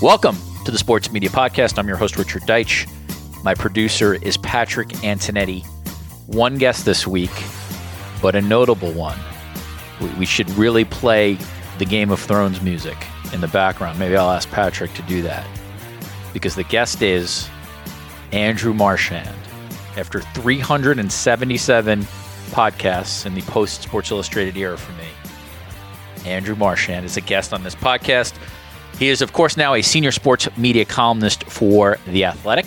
Welcome to the Sports Media Podcast. I'm your host, Richard Deitch. My producer is Patrick Antonetti. One guest this week, but a notable one. We, should really play the Game of Thrones music in the background. Maybe I'll ask Patrick to do that. Because the guest is Andrew Marchand. After 377 podcasts in the post Sports Illustrated era for me, Andrew Marchand is a guest on this podcast. He is, of course, now a senior sports media columnist for The Athletic.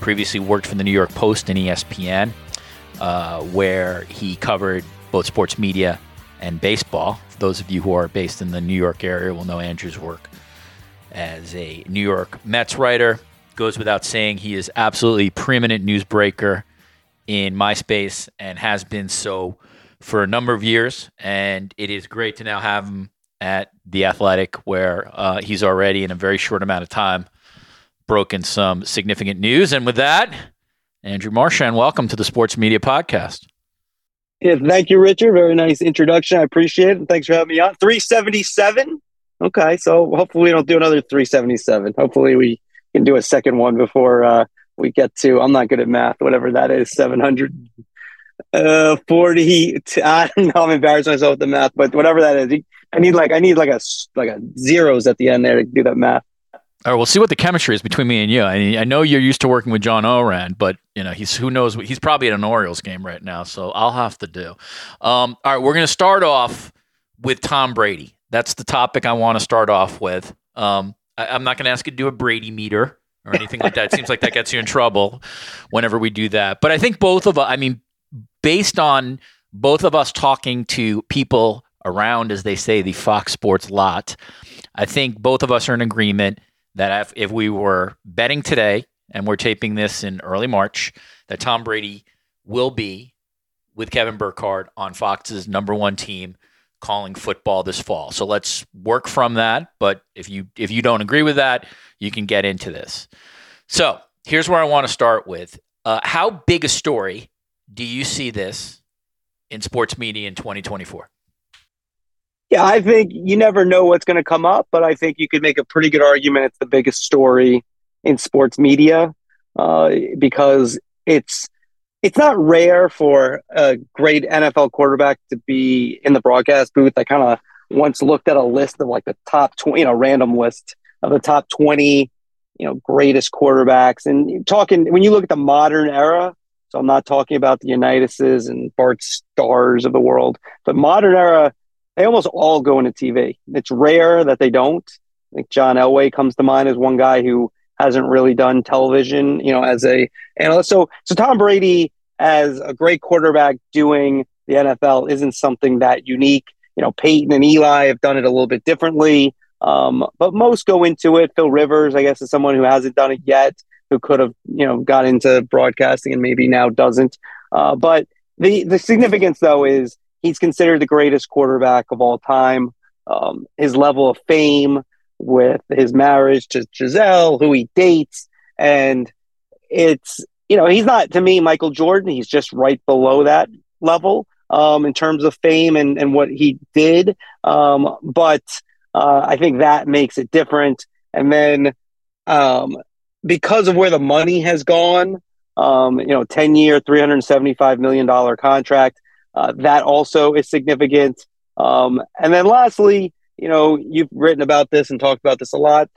Previously worked for the New York Post and ESPN, uh, where he covered both sports media and baseball. Those of you who are based in the New York area will know Andrew's work as a New York Mets writer. Goes without saying, he is absolutely preeminent newsbreaker in MySpace and has been so for a number of years. And it is great to now have him at the Athletic, where uh, he's already in a very short amount of time broken some significant news. And with that, Andrew Marchand, welcome to the Sports Media Podcast. Yeah, thank you, Richard. Very nice introduction. I appreciate it. Thanks for having me on. 377. Okay, so hopefully we don't do another 377. Hopefully we can do a second one before uh, we get to, I'm not good at math, whatever that is, 700. Uh, 40. T- I don't know. I'm embarrassed myself with the math, but whatever that is, I need like I need like a like a zeros at the end there to do that math. All right, we'll see what the chemistry is between me and you. I, I know you're used to working with John Ourand, but you know he's who knows. He's probably at an Orioles game right now, so I'll have to do. Um, all right, we're going to start off with Tom Brady. That's the topic I want to start off with. Um, I, I'm not going to ask you to do a Brady meter or anything like that. It seems like that gets you in trouble whenever we do that. But I think both of us. I mean, based on both of us talking to people around, as they say, the Fox Sports lot, I think both of us are in agreement that if, if we were betting today, and we're taping this in early March, that Tom Brady will be with Kevin Burkhardt on Fox's number one team calling football this fall. So let's work from that. But if you if you don't agree with that, you can get into this. So here's where I want to start with. Uh, how big a story do you see this in sports media in 2024? Yeah, I think you never know what's going to come up, but I think you could make a pretty good argument it's the biggest story in sports media uh, because it's it's not rare for a great NFL quarterback to be in the broadcast booth. I kind of once looked at a list of like the top twenty, you know, random list of the top twenty, you know, greatest quarterbacks, and talking when you look at the modern era. So I'm not talking about the Unitases and Bart Starrs of the world, but modern era they almost all go into TV. It's rare that they don't. I think John Elway comes to mind as one guy who hasn't really done television, you know, as a analyst. So, so Tom Brady as a great quarterback doing the NFL isn't something that unique. You know, Peyton and Eli have done it a little bit differently, um, but most go into it. Phil Rivers, I guess, is someone who hasn't done it yet, who could have, you know, got into broadcasting and maybe now doesn't. Uh, but the the significance, though, is he's considered the greatest quarterback of all time. Um, his level of fame with his marriage to Gisele, who he dates, and it's you know he's not to me Michael Jordan. He's just right below that level um, in terms of fame and and what he did. Um, but uh, I think that makes it different. And then um, because of where the money has gone, um, you know, ten year, three hundred seventy five million dollar contract. Uh, that also is significant. Um, and then lastly, you know, you've written about this and talked about this a lot.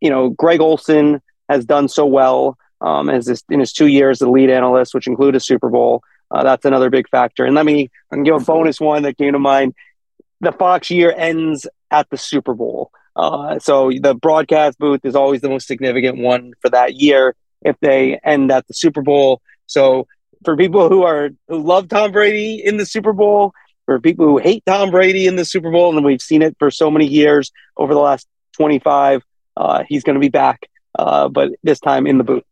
You know, Greg Olsen has done so well um, as this, in his two years as lead analyst, which include a Super Bowl. Uh, that's another big factor. And let me I can give a bonus one that came to mind. The Fox year ends at the Super Bowl. Uh, so the broadcast booth is always the most significant one for that year if they end at the Super Bowl. So for people who are who love Tom Brady in the Super Bowl, for people who hate Tom Brady in the Super Bowl, and we've seen it for so many years over the last 25, uh, he's going to be back, uh, but this time in the booth.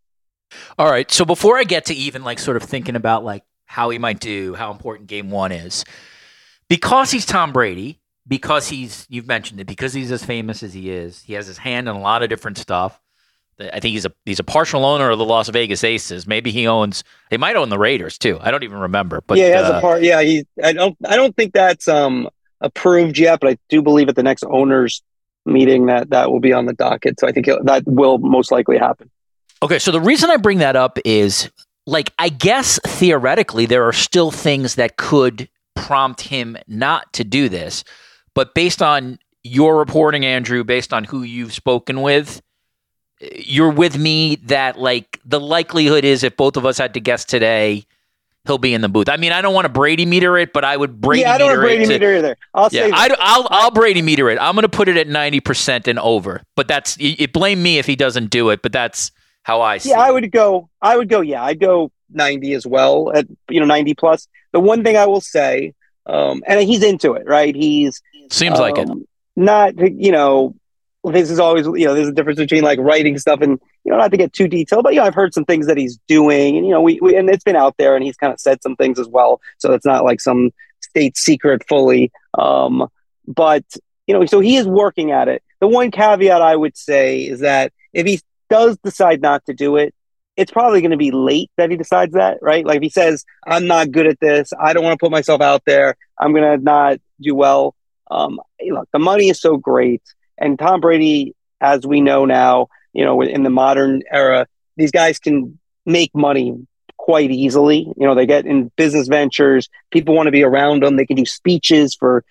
All right. So before I get to even like sort of thinking about like how he might do, how important game one is, because he's Tom Brady, because he's, you've mentioned it, because he's as famous as he is, he has his hand in a lot of different stuff. I think he's a he's a partial owner of the Las Vegas Aces. Maybe he owns. He might own the Raiders too. I don't even remember. But yeah, he has uh, a part. Yeah, he. I don't. I don't think that's um approved yet, but I do believe at the next owners meeting that that will be on the docket. So I think that will most likely happen. Okay, so the reason I bring that up is like I guess theoretically there are still things that could prompt him not to do this, but based on your reporting, Andrew, based on who you've spoken with, you're with me that like the likelihood is if both of us had to guess today, he'll be in the booth. I mean, I don't want to Brady meter it, but I would Brady yeah, I don't meter Brady it. To, meter either. I'll yeah, say I, will I'll Brady meter it. I'm going to put it at ninety percent and over. But that's you, blame me if he doesn't do it. But that's how I see. It. Yeah, it. I would go. I would go. Yeah, I'd go ninety as well. At you know ninety plus. The one thing I will say, um, and he's into it, right? He's seems um, like it. Um, not you know this is always you know there's a difference between like writing stuff and you know not to get too detailed but you know I've heard some things that he's doing and you know we, we and it's been out there and he's kind of said some things as well so it's not like some state secret fully um but you know so he is working at it. The one caveat I would say is that if he does decide not to do it it's probably going to be late that he decides that right? Like if he says I'm not good at this. I don't want to put myself out there. I'm going to not do well um look the money is so great and Tom Brady, as we know now, you know, in the modern era, these guys can make money quite easily. You know, they get in business ventures. People want to be around them. They can do speeches for,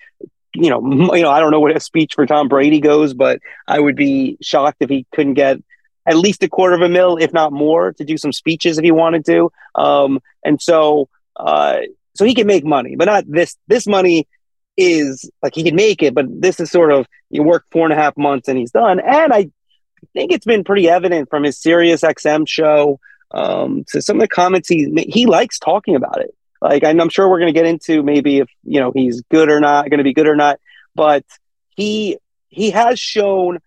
you know, you know. I don't know what a speech for Tom Brady goes, but I would be shocked if he couldn't get at least a quarter of a mil, if not more, to do some speeches if he wanted to. Um, and so, uh, so he can make money, but not this. This money is like he can make it, but this is sort of you work four and a half months and he's done. And I think it's been pretty evident from his Sirius XM show um, to some of the comments he he likes talking about it. Like I'm sure we're going to get into maybe if you know he's good or not, going to be good or not, but he he has shown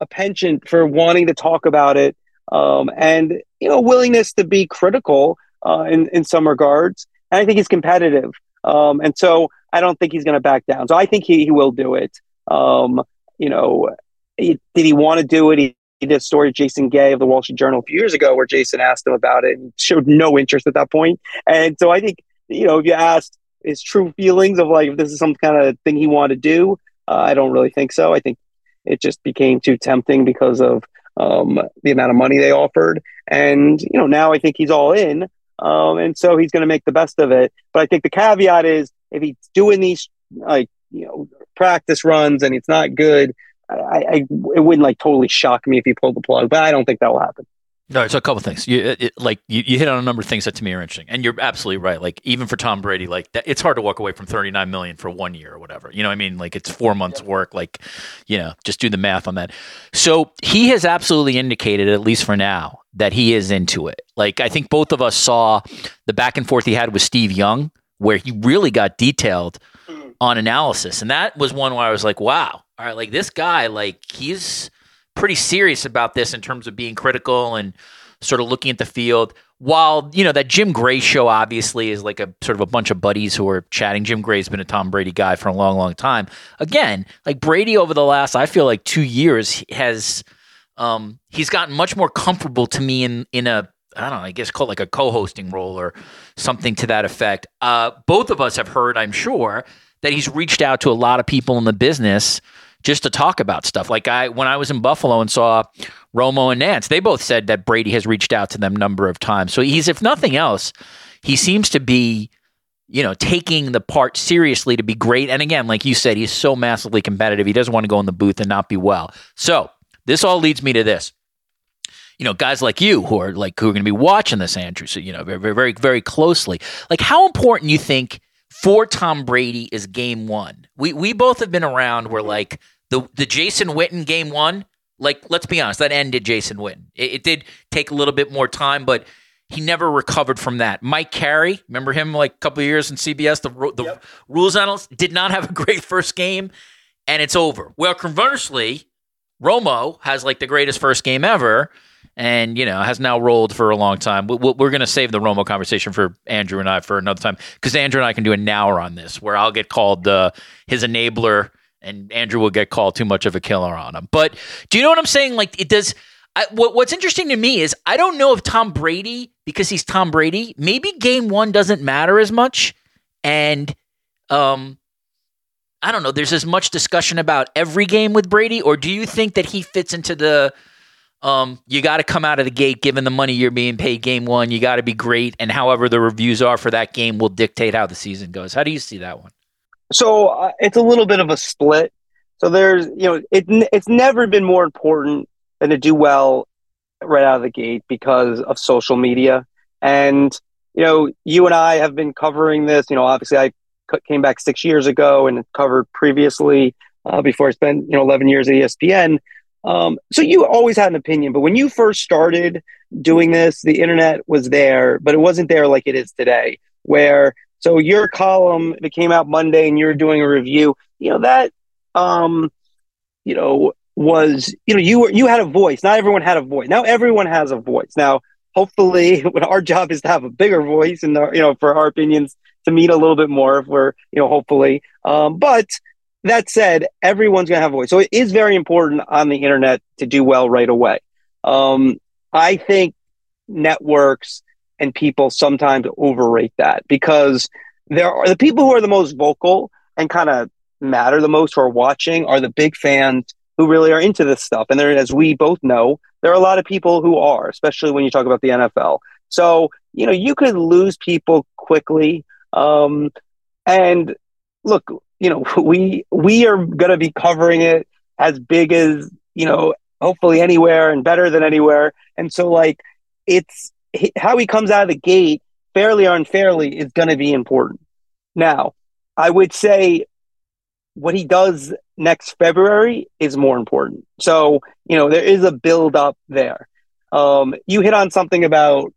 a penchant for wanting to talk about it um, and you know willingness to be critical uh, in in some regards. And I think he's competitive. Um, and so I don't think he's going to back down. So I think he, he will do it. Um, you know, he, did he want to do it? He, he did a story with Jason Gay of the Wall Street Journal a few years ago where Jason asked him about it and showed no interest at that point. And so I think, you know, if you asked his true feelings of like if this is some kind of thing he wanted to do, uh, I don't really think so. I think it just became too tempting because of um, the amount of money they offered. And, you know, now I think he's all in. Um, and so he's going to make the best of it. But I think the caveat is if he's doing these like you know practice runs and it's not good, I, I it wouldn't like totally shock me if he pulled the plug. But I don't think that will happen. No, it's a couple things. You it, like you, you hit on a number of things that to me are interesting, and you're absolutely right. Like even for Tom Brady, like that, it's hard to walk away from 39 million for one year or whatever. You know, what I mean, like it's four months yeah. work. Like, you know, just do the math on that. So he has absolutely indicated, at least for now, that he is into it. Like I think both of us saw the back and forth he had with Steve Young, where he really got detailed on analysis, and that was one where I was like, wow, all right, like this guy, like he's pretty serious about this in terms of being critical and sort of looking at the field. While you know that Jim Gray show obviously is like a sort of a bunch of buddies who are chatting. Jim Gray's been a Tom Brady guy for a long, long time. Again, like Brady over the last, I feel like two years has um, he's gotten much more comfortable to me in in a I don't know, I guess called like a co-hosting role or something to that effect. Uh, both of us have heard, I'm sure, that he's reached out to a lot of people in the business just to talk about stuff. Like I, when I was in Buffalo and saw Romo and Nance, they both said that Brady has reached out to them a number of times. So he's, if nothing else, he seems to be, you know, taking the part seriously to be great. And again, like you said, he's so massively competitive. He doesn't want to go in the booth and not be well. So this all leads me to this. You know, guys like you who are like who are going to be watching this, Andrew. So you know, very, very, very closely. Like, how important you think for Tom Brady is Game One? We we both have been around where like the the Jason Witten game one, like let's be honest, that ended Jason Witten. It, it did take a little bit more time, but he never recovered from that. Mike Carey, remember him like a couple years in CBS, the, the yep. rules analyst, did not have a great first game, and it's over. Well, conversely, Romo has like the greatest first game ever, and you know has now rolled for a long time. We're going to save the Romo conversation for Andrew and I for another time because Andrew and I can do an hour on this, where I'll get called uh, his enabler, and Andrew will get called too much of a killer on him. But do you know what I'm saying? Like it does I, what, what's interesting to me is I don't know if Tom Brady, because he's Tom Brady, maybe game one doesn't matter as much. And um, I don't know, there's as much discussion about every game with Brady, or do you think that he fits into the um, you got to come out of the gate given the money you're being paid game one, you got to be great, and however the reviews are for that game will dictate how the season goes. How do you see that one? So uh, it's a little bit of a split. So there's, you know, it, it's never been more important than to do well right out of the gate because of social media. And, you know, you and I have been covering this. You know, obviously I came back six years ago and covered previously uh, before I spent, you know, 11 years at ESPN. Um, so you always had an opinion, but when you first started doing this, the internet was there, but it wasn't there like it is today, where so your column that came out Monday and you're doing a review, you know, that um, you know, was you know you were you had a voice. Not everyone had a voice. Now everyone has a voice. Now hopefully what our job is to have a bigger voice and you know for our opinions to meet a little bit more if we're you know hopefully. Um, but that said everyone's going to have a voice so it is very important on the internet to do well right away um, i think networks and people sometimes overrate that because there are the people who are the most vocal and kind of matter the most who are watching are the big fans who really are into this stuff. And there, as we both know, there are a lot of people who are, especially when you talk about the NFL. So, you know, you could lose people quickly. Um, and look, you know, we we are going to be covering it as big as you know, hopefully anywhere and better than anywhere. And so, like, it's how he comes out of the gate, fairly or unfairly, is going to be important. Now, I would say what he does next February is more important. So, you know, there is a build up there. Um, you hit on something about,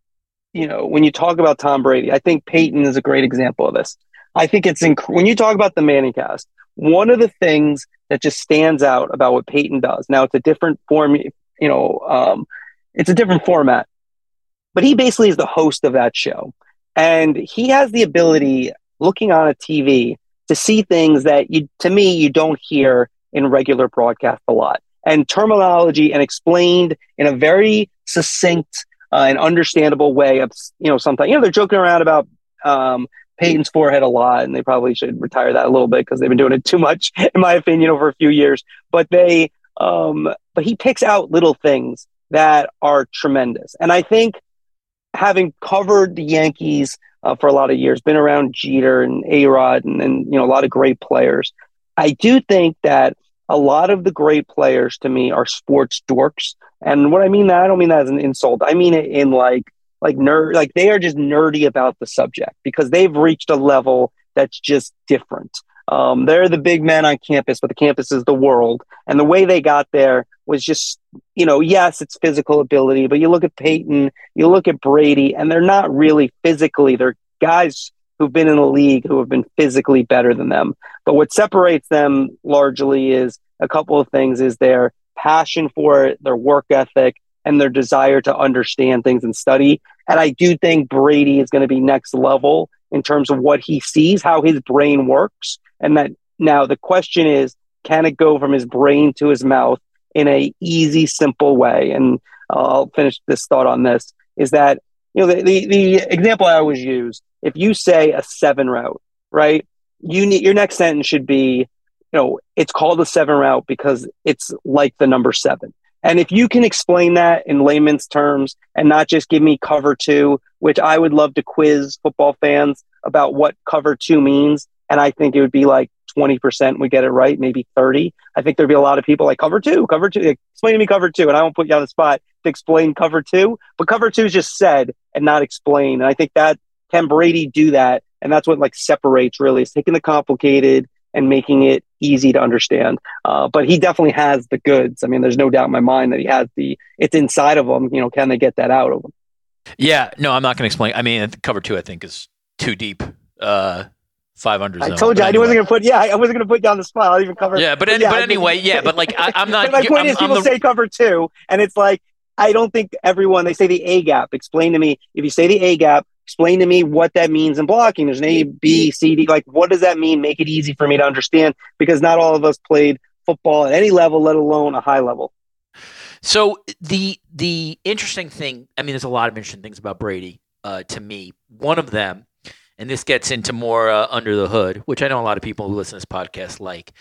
you know, when you talk about Tom Brady, I think Peyton is a great example of this. I think it's inc- when you talk about the Manning cast, one of the things that just stands out about what Peyton does. Now it's a different form, you know, um, it's a different format, but he basically is the host of that show. And he has the ability, looking on a TV, to see things that you, to me, you don't hear in regular broadcast a lot. And terminology and explained in a very succinct uh, and understandable way of, you know, sometimes, you know, they're joking around about um, Peyton's forehead a lot, and they probably should retire that a little bit because they've been doing it too much, in my opinion, over a few years. But they, um, but he picks out little things that are tremendous. And I think having covered the Yankees uh, for a lot of years, been around Jeter and A Rod and, and, you know, a lot of great players. I do think that a lot of the great players to me are sports dorks. And what I mean that I don't mean that as an insult. I mean it in like like nerd like they are just nerdy about the subject because they've reached a level that's just different. Um, they're the big men on campus, but the campus is the world. And the way they got there was just, you know, yes, it's physical ability, but you look at Peyton, you look at Brady, and they're not really physically. They're guys who've been in the league who have been physically better than them. But what separates them largely is a couple of things is their passion for it, their work ethic, and their desire to understand things and study. And I do think Brady is going to be next level in terms of what he sees, how his brain works. And that now the question is, can it go from his brain to his mouth in a easy, simple way? And I'll finish this thought on this is that, you know, the, the, the example I always use, if you say a seven route, right? You need your next sentence should be, you know, it's called a seven route because it's like the number seven. And if you can explain that in layman's terms and not just give me cover two, which I would love to quiz football fans about what cover two means. And I think it would be like 20% we get it right, maybe 30. I think there'd be a lot of people like cover two, cover two, explain to me cover two. And I won't put you on the spot to explain cover two, but cover two is just said and not explained. And I think that can Brady do that? And that's what like separates really is taking the complicated and making it easy to understand. Uh, but he definitely has the goods. I mean, there's no doubt in my mind that he has the, it's inside of him. You know, can they get that out of him? Yeah, no, I'm not going to explain. I mean, cover two, I think, is too deep. Uh, 500 I told you I wasn't going to put. Yeah, I wasn't going to put down the spot. I'll even cover. Yeah, but, any, yeah, but anyway, yeah, but like I, am not. my point I'm, is, people the, say cover two, and it's like I don't think everyone. They say the A gap. Explain to me if you say the A gap. Explain to me what that means in blocking. There's an A, B, C, D. Like, what does that mean? Make it easy for me to understand because not all of us played football at any level, let alone a high level. So the the interesting thing, I mean, there's a lot of interesting things about Brady uh, to me. One of them, and this gets into more uh, under the hood, which I know a lot of people who listen to this podcast like.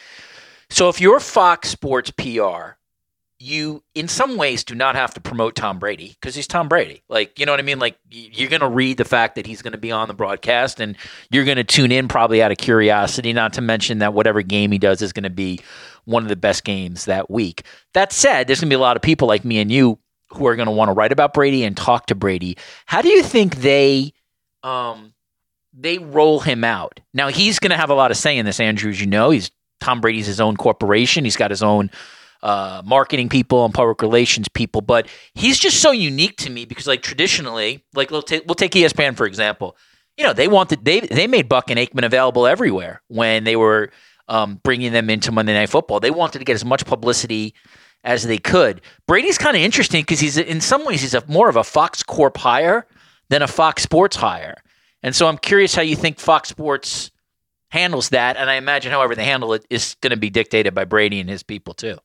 So if you're Fox Sports PR, you in some ways do not have to promote Tom Brady because he's Tom Brady. Like, you know what I mean? Like you're going to read the fact that he's going to be on the broadcast and you're going to tune in probably out of curiosity, not to mention that whatever game he does is going to be one of the best games that week. That said, there's going to be a lot of people like me and you who are going to want to write about Brady and talk to Brady. How do you think they um, they roll him out? Now he's going to have a lot of say in this, Andrew. As you know, he's Tom Brady's his own corporation. He's got his own uh, marketing people and public relations people, but he's just so unique to me because, like, traditionally, like we'll take we'll take ESPN for example. You know, they wanted they they made Buck and Aikman available everywhere when they were um, bringing them into Monday Night Football. They wanted to get as much publicity as they could. Brady's kind of interesting because he's in some ways he's a more of a Fox Corp hire than a Fox Sports hire, and so I'm curious how you think Fox Sports handles that, and I imagine however they handle it is going to be dictated by Brady and his people too.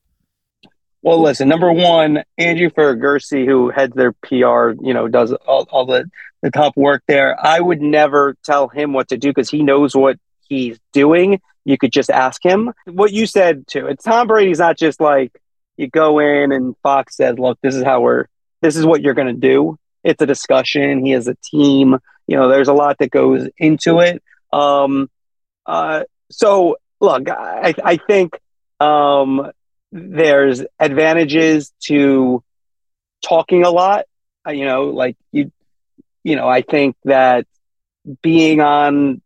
Well, listen, number one, Andrew Fegyveresi, who heads their PR, you know, does all, all the, the top work there. I would never tell him what to do because he knows what he's doing. You could just ask him what you said too. It's Tom Brady's not just like you go in and Fox says, look, this is how we're, this is what you're going to do. It's a discussion. He has a team. You know, there's a lot that goes into it. Um, uh, so look, I, I think um, there's advantages to talking a lot. Uh, you know, like you, you know, I think that being on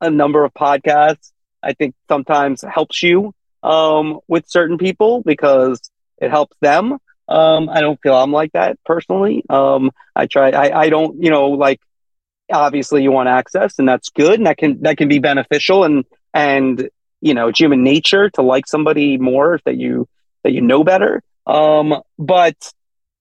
a number of podcasts, I think sometimes helps you um, with certain people because it helps them. Um, I don't feel I'm like that personally. Um, I try. I, I don't. You know, like obviously you want access, and that's good, and that can that can be beneficial, and and you know, it's human nature to like somebody more that you that you know better. Um, but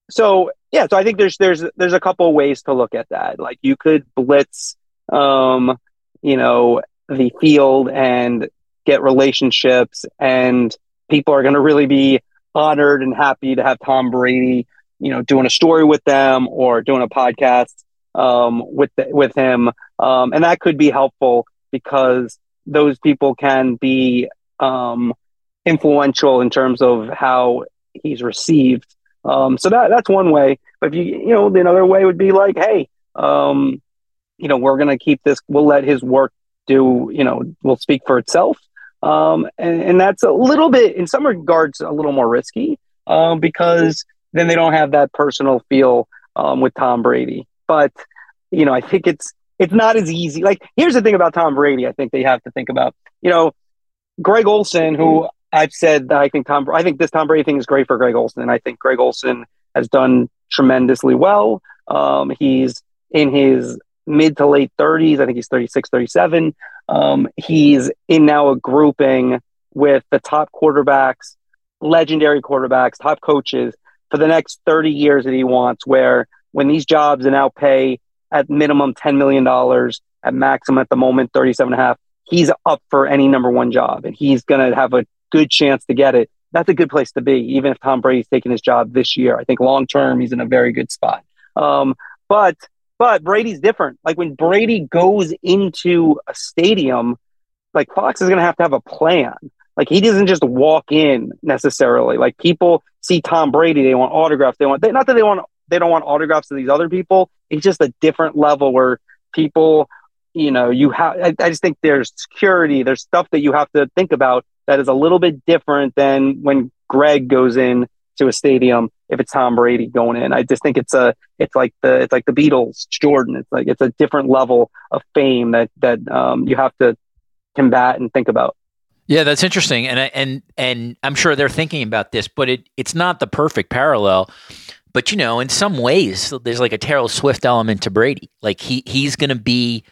so yeah, so I think there's there's there's a couple ways to look at that. Like you could blitz, um, you know, the field and get relationships, and people are going to really be honored and happy to have Tom Brady, you know, doing a story with them or doing a podcast um, with the, with him, um, and that could be helpful because those people can be um, influential in terms of how he's received. Um, so that that's one way. But if you you know the another way would be like, hey, um, you know, we're gonna keep this. We'll let his work do. You know, will speak for itself. Um, and, and that's a little bit, in some regards, a little more risky um, because then they don't have that personal feel um, with Tom Brady. But you know, I think it's it's not as easy. Like, here's the thing about Tom Brady. I think they have to think about. You know, Greg Olsen, who I've said that I think Tom, I think this Tom Brady thing is great for Greg Olsen. and I think Greg Olsen has done tremendously well. Um, he's in his mid to late 30s. I think he's 36, 37. Um, he's in now a grouping with the top quarterbacks, legendary quarterbacks, top coaches for the next 30 years that he wants, where when these jobs now pay at minimum $10 million, at maximum at the moment, 37 and a half, he's up for any number one job and he's going to have a good chance to get it. That's a good place to be, even if Tom Brady's taking his job this year. I think long term, he's in a very good spot. Um, but but Brady's different. Like when Brady goes into a stadium, like Fox is going to have to have a plan. Like he doesn't just walk in necessarily. Like people see Tom Brady, they want autographs. They want they, not that they want they don't want autographs of these other people. It's just a different level where people, you know, you have. I, I just think there's security. There's stuff that you have to think about that is a little bit different than when Greg goes in to a stadium if it's Tom Brady going in. I just think it's a it's like the it's like the Beatles, Jordan. It's like it's a different level of fame that that um, you have to combat and think about. Yeah, that's interesting, and and and I'm sure they're thinking about this, but it it's not the perfect parallel But you know, in some ways, there's like a Taylor Swift element to Brady. Like he he's going to be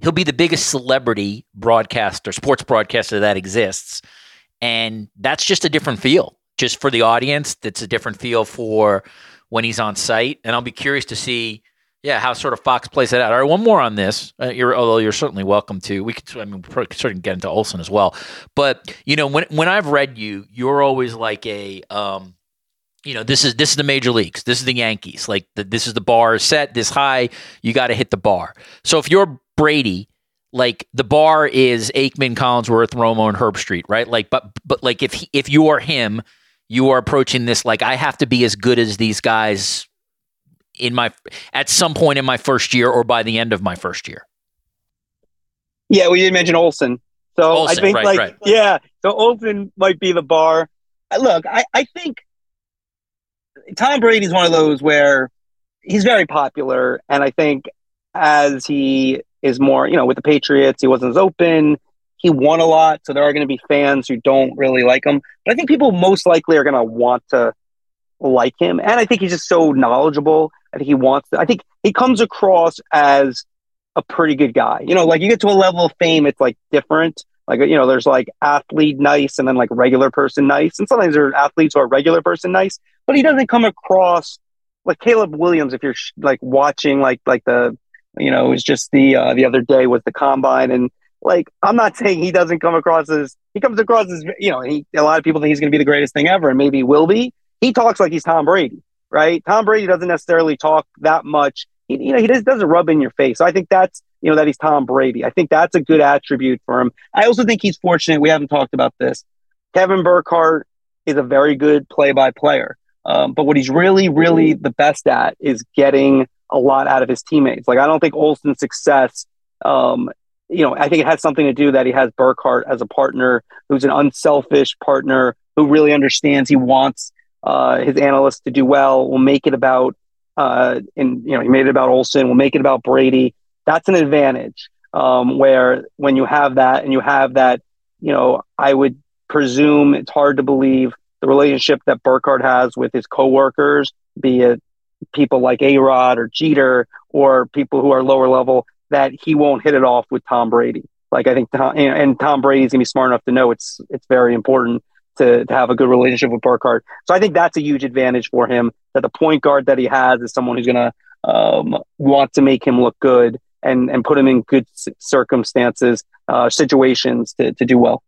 he'll be the biggest celebrity broadcaster, sports broadcaster that exists, and that's just a different feel. Just for the audience, that's a different feel for when he's on site. And I'll be curious to see, yeah, how sort of Fox plays that out. All right, one more on this. Uh, you're, although you're certainly welcome to. We could, I mean, we could of get into Olsen as well. But you know, when when I've read you, you're always like a um, you know this is this is the major leagues. This is the yankees. Like the, this is the bar set this high. You got to hit the bar. So if you're brady like the bar is aikman collinsworth romo and herbstreit right? Like but but like if he, if you are him you are approaching this like i have to be as good as these guys in my at some point in my first year or by the end of my first year. Yeah we didn't mention olsen so olsen, i think right, like right. yeah so olsen might be the bar. Look i i think Tom Brady's one of those where he's very popular, and I think as he is more, you know, with the Patriots, he wasn't as open. He won a lot, so there are going to be fans who don't really like him. But I think people most likely are going to want to like him, and I think he's just so knowledgeable. I think he wants. To, I think he comes across as a pretty good guy. You know, like you get to a level of fame, it's like different. Like you know, there's like athlete nice, and then like regular person nice, and sometimes there are athletes who are regular person nice but he doesn't come across like Caleb Williams. If you're like watching, like like the you know, it was just the uh, the other day with the combine, and like I'm not saying he doesn't come across as he comes across as you know, he, a lot of people think he's going to be the greatest thing ever, and maybe will be. He talks like he's Tom Brady, right? Tom Brady doesn't necessarily talk that much. He, you know, he just doesn't rub in your face. So I think that's you know that he's Tom Brady. I think that's a good attribute for him. I also think he's fortunate. We haven't talked about this. Kevin Burkhardt is a very good play-by player. Um, but what he's really, really the best at is getting a lot out of his teammates. Like I don't think Olsen's success, um, you know, I think it has something to do that he has Burkhardt as a partner who's an unselfish partner who really understands he wants uh, his analysts to do well. We'll make it about, uh, and you know, he made it about Olsen. Will make it about Brady. That's an advantage. Um, where when you have that and you have that, you know, I would presume it's hard to believe the relationship that Burkhardt has with his coworkers, be it people like A Rod or Jeter or people who are lower level, that he won't hit it off with Tom Brady. Like I think, Tom, and Tom Brady's gonna be smart enough to know it's it's very important to, to have a good relationship with Burkhardt. So I think that's a huge advantage for him. That the point guard that he has is someone who's gonna um, want to make him look good and and put him in good circumstances, uh, situations to to do well.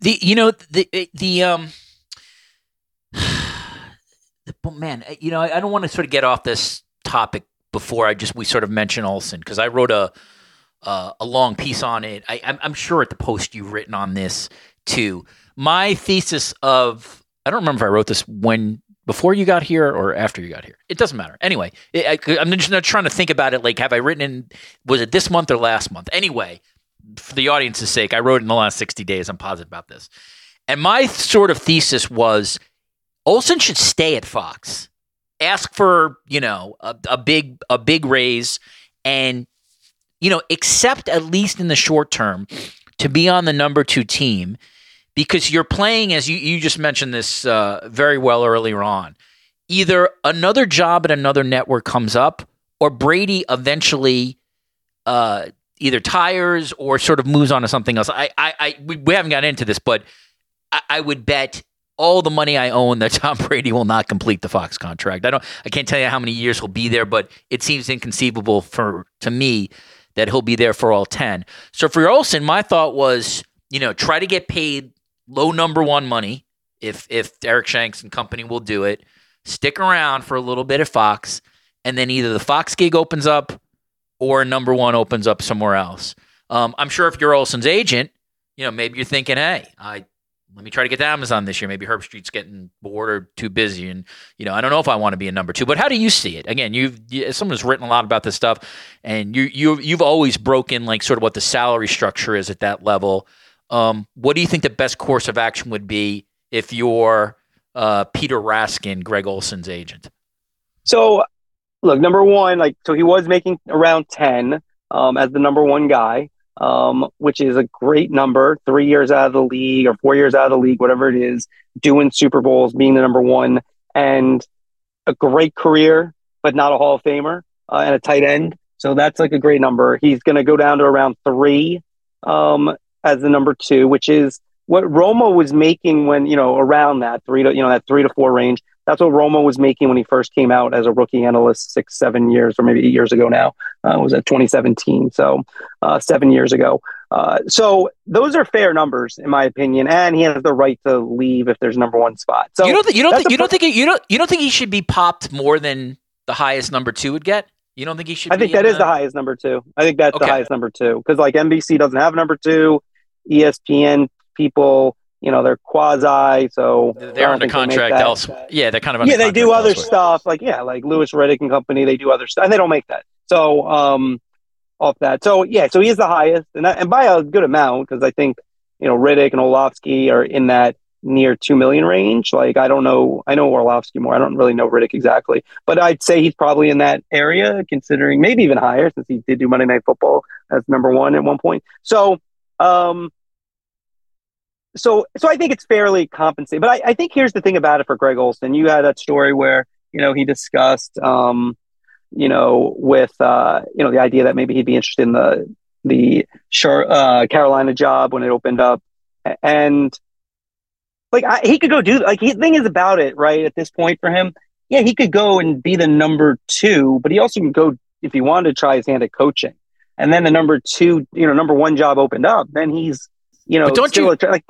The you know the the um man, you know, I don't want to sort of get off this topic before I just we sort of mention Olsen because I wrote a uh, a long piece on it. I, I'm, I'm sure at the post you've written on this too. My thesis of I don't remember if I wrote this when before you got here or after you got here. It doesn't matter. Anyway, it, I, am just not trying to think about it. Like, have I written in? Was it this month or last month? Anyway, for the audience's sake, I wrote in the last 60 days. I'm positive about this. And my sort of thesis was Olsen should stay at Fox. Ask for, you know, a, a big a big raise and you know, accept at least in the short term to be on the number 2 team because you're playing as you you just mentioned this uh, very well earlier on. Either another job at another network comes up or Brady eventually uh, either tires or sort of moves on to something else. I, I, I we, haven't got into this, but I, I, would bet all the money I own that Tom Brady will not complete the Fox contract. I don't I can't tell you how many years he'll be there, but it seems inconceivable for to me that he'll be there for all 10. So for Olsen, my thought was, you know, try to get paid low number 1 money if if Eric Shanks and company will do it. Stick around for a little bit at Fox and then either the Fox gig opens up or number 1 opens up somewhere else. Um, I'm sure if you're Olsen's agent, you know, maybe you're thinking, "Hey, I let me try to get to Amazon this year. Maybe Herbstreit's getting bored or too busy, and you know I don't know if I want to be a number two. But how do you see it? Again, you've you, someone who's written a lot about this stuff, and you you you've always broken like sort of what the salary structure is at that level. Um, what do you think the best course of action would be if you're uh, Peter Raskin, Greg Olsen's agent? So, look, number one, like so he was making around ten um, as the number one guy um, which is a great number. Three years out of the league or four years out of the league, whatever it is, doing Super Bowls, being the number one. And a great career, but not a Hall of Famer uh, and a tight end. So that's like a great number. He's going to go down to around three um, as the number two, which is what Romo was making when you know around that three to you know that three to four range. That's what Romo was making when he first came out as a rookie analyst six, seven years, or maybe eight years ago now. Uh, was at 2017, so uh, seven years ago. Uh, so those are fair numbers, in my opinion, and he has the right to leave if there's number one spot. So you don't th- you don't th- you don't think you don't you don't think he should be popped more than the highest number two would get? You don't think he should? I think that is the highest number two. I think that's okay. the highest number two because like NBC doesn't have number two, ESPN people you know they're quasi so they're under contract elsewhere yeah they're kind of yeah they do other elsewhere. stuff like yeah like louis riddick and company they do other stuff and they don't make that so um off that so yeah so he is the highest and, and by a good amount because i think you know riddick and Orlovsky are in that near 2 million range like i don't know i know Orlovsky more i don't really know riddick exactly but i'd say he's probably in that area considering maybe even higher since he did do monday night football as number one at one point so um so so I think it's fairly compensated. But I, I, think here's the thing about it for Greg Olsen. You had that story where you know he discussed um, you know with uh, you know the idea that maybe he'd be interested in the the uh, Carolina job when it opened up, and like I, he could go do like the thing is about it right at this point for him. Yeah, he could go and be the number two, but he also can go if he wanted to try his hand at coaching. And then the number two, you know, number one job opened up. Then he's, you know, but don't you a, like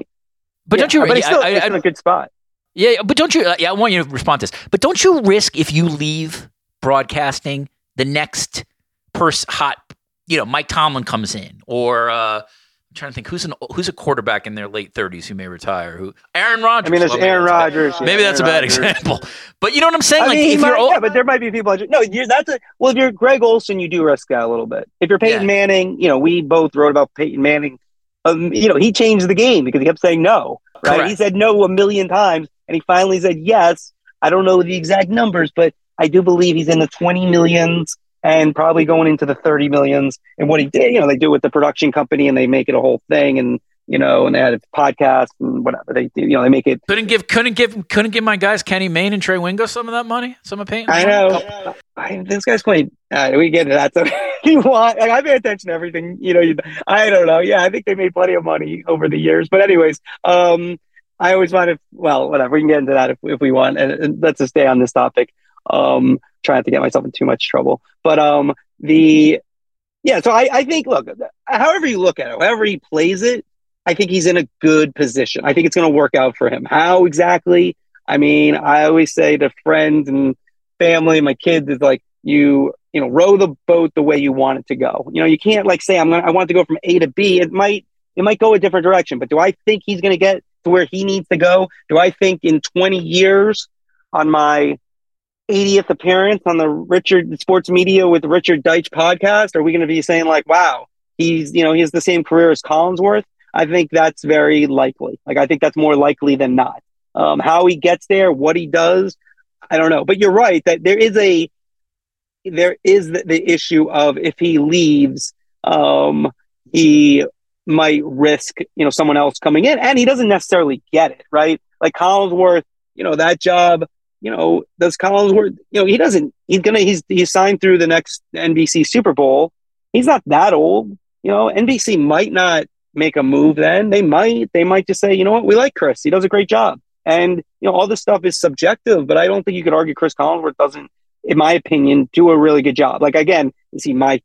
but yeah, don't you? But it's still I, I, in a good spot. Yeah, but don't you? Yeah, I want you to respond to this. But don't you risk if you leave broadcasting, the next person hot, you know, Mike Tomlin comes in, or uh, I'm trying to think who's an who's a quarterback in their late 30s who may retire. Who Aaron Rodgers? I mean, there's Aaron Rodgers. Maybe that's Aaron a bad Rodgers. example. But you know what I'm saying? I like mean, if might, you're old, yeah, but there might be people. No, you're, that's a well. If you're Greg Olsen, you do risk that a little bit. If you're Peyton Yeah. Manning, you know, we both wrote about Peyton Manning. Um, you know, he changed the game because he kept saying no. Right? Correct. He said no a million times, and he finally said yes. I don't know the exact numbers, but I do believe he's in the 20 millions and probably going into the 30 millions. And what he did, you know, they do it with the production company and they make it a whole thing, and you know, and they had a podcast and whatever they do. You know, they make it couldn't give couldn't give couldn't give my guys Kenny Mayne and Trey Wingo some of that money, some of Peyton's I know. I, this guy's playing. Uh, we get that. So you want? Like, I pay attention to everything. You know. You, I don't know. Yeah, I think they made plenty of money over the years. But anyways, um, I always want to. Well, whatever. We can get into that if, if we want. And, and let's just stay on this topic. Um, trying not to get myself in too much trouble. But um, the yeah. So I, I think look, however you look at it, however he plays it, I think he's in a good position. I think it's going to work out for him. How exactly? I mean, I always say to friends and family, my kids is like you, you know, row the boat the way you want it to go. You know, you can't like say I'm gonna I want to go from A to B. It might it might go a different direction, but do I think he's going to get to where he needs to go? Do I think in 20 years on my 80th appearance on the Richard Sports Media with Richard Deitch podcast, are we going to be saying like, wow, he's you know he has the same career as Collinsworth? I think that's very likely. Like I think that's more likely than not. Um, how he gets there, what he does, I don't know. But you're right that there is a there is the, the issue of if he leaves, um, he might risk you know someone else coming in, and he doesn't necessarily get it right. Like Collinsworth, you know that job. You know, does Collinsworth? You know, he doesn't. He's gonna. He's he's signed through the next NBC Super Bowl. He's not that old. You know, NBC might not make a move then. They might. They might just say, you know what, we like Chris. He does a great job. And you know, all this stuff is subjective, but I don't think you could argue Chris Collinsworth doesn't, in my opinion, do a really good job. Like again, is he my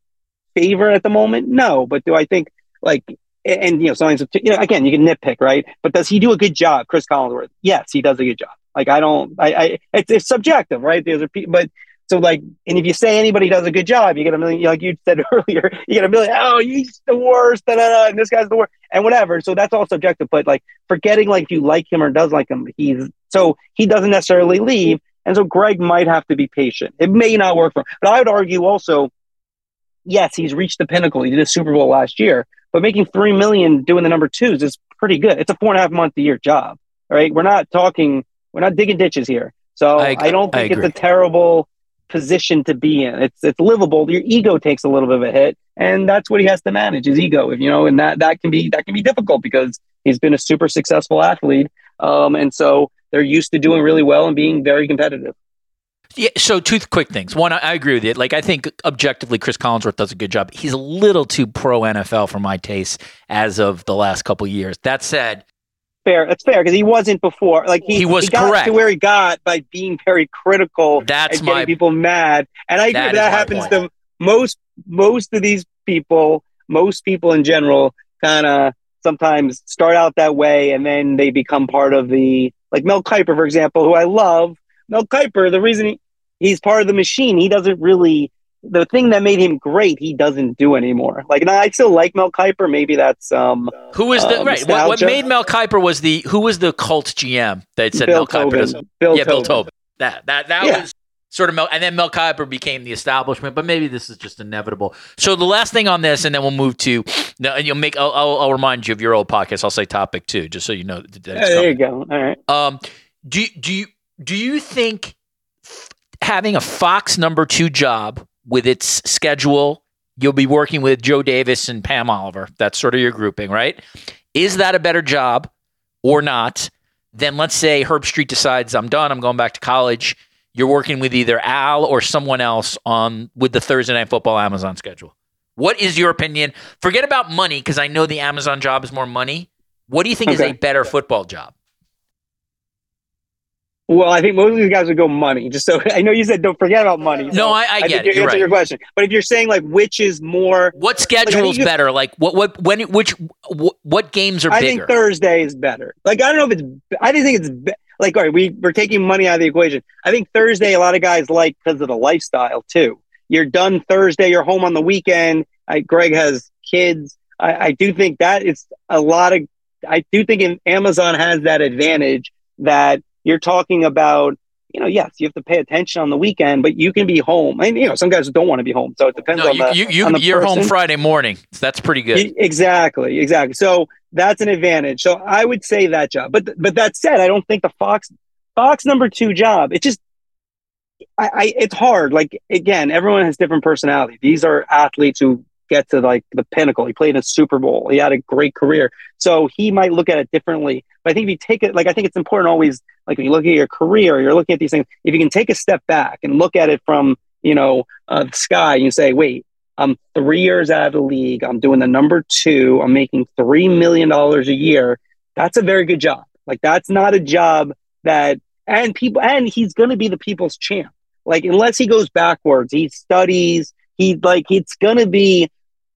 favorite at the moment? No, but do I think like and you know, sometimes you know, again, you can nitpick, right? But does he do a good job, Chris Collinsworth? Yes, he does a good job. Like I don't, I, I it's, it's subjective, right? There's a people, but so like, and if you say anybody does a good job, you get a million. Like you said earlier, you get a million. Oh, he's the worst, da, da, da, and this guy's the worst, and whatever. So that's all subjective. But like, forgetting like you like him or does like him, he's so he doesn't necessarily leave, and so Greg might have to be patient. It may not work for him, but I would argue also, yes, he's reached the pinnacle. He did a Super Bowl last year, but making three million doing the number twos is pretty good. It's a four and a half month a year job, right? We're not talking, we're not digging ditches here. So I I, don't I think it's a terrible position to be in. It's it's livable. Your ego takes a little bit of a hit, and that's what he has to manage his ego. If you know, and that that can be that can be difficult because he's been a super successful athlete, um, and so they're used to doing really well and being very competitive. Yeah, so two quick things. One, I, I agree with you. Like, I think objectively, Chris Collinsworth does a good job. He's a little too pro NFL for my taste as of the last couple years. That said, fair. That's fair because he wasn't before. Like he, He was got correct. to where he got by being very critical. That's and getting people mad. And I That that, my happens point. to most most of these people. Most people in general kind of sometimes start out that way and then they become part of the like Mel Kiper, for example, who I love. Mel Kiper, the reason he, he's part of the machine, he doesn't really the thing that made him great, he doesn't do anymore. Like, and I still like Mel Kiper. Maybe that's um, who was the Uh, right? What, what made Mel Kiper was the who was the Colts GM that said Bill Mel Kiper Tobin. doesn't. Bill yeah, Bill Tobin. Tobin. That that that Yeah. was sort of Mel, and then Mel Kiper became the establishment. But maybe this is just inevitable. So the last thing on this, and then we'll move to. No, and you'll make. I'll, I'll, I'll remind you of your old podcast. I'll say topic two, just so you know that Yeah, there you go. All right. Um, do do you do you think having a Fox number two job with its schedule, you'll be working with Joe Davis and Pam Oliver. That's sort of your grouping, right? Is that a better job or not? Then let's say Herbstreit decides I'm done. I'm going back to college. You're working with either Al or someone else on with the Thursday Night Football Amazon schedule. What is your opinion? Forget about money because I know the Amazon job is more money. What do you think is a better football job? Well, I think most of these guys would go money. Just so I know you said don't forget about money. No, so I- I get it. You You're right. your question. But if you're saying like which is more, What I schedule's think better? Like what what when which what, what games are I bigger? I think Thursday is better. Like I don't know if it's. I didn't think it's be- like all right. We we're taking money out of the equation. I think Thursday a lot of guys like because of the lifestyle too. You're done Thursday. You're home on the weekend. I, Greg has kids. I, I do think that it's a lot of. I do think in, Amazon has that advantage that you're talking about. You know, yes, you have to pay attention on the weekend, but you can be home. And you know, some guys don't want to be home, so it depends no, on you, the you, you on the you're home. Friday morning. So that's pretty good. Exactly, exactly. So that's an advantage. So I would say that job. But but that said, I don't think the Fox Fox number two job. It just I, I it's hard. Like again, everyone has different personality. These are athletes who get to like the pinnacle. He played in a Super Bowl. He had a great career. So he might look at it differently. But I think if you take it like I think it's important always like when you look at your career, you're looking at these things, if you can take a step back and look at it from, you know, uh, the sky, and you say, wait, I'm three years out of the league. I'm doing the number two. I'm making three million dollars a year. That's a very good job. Like that's not a job that and people and he's gonna be the people's champ. Like unless he goes backwards, he studies, he like it's gonna be,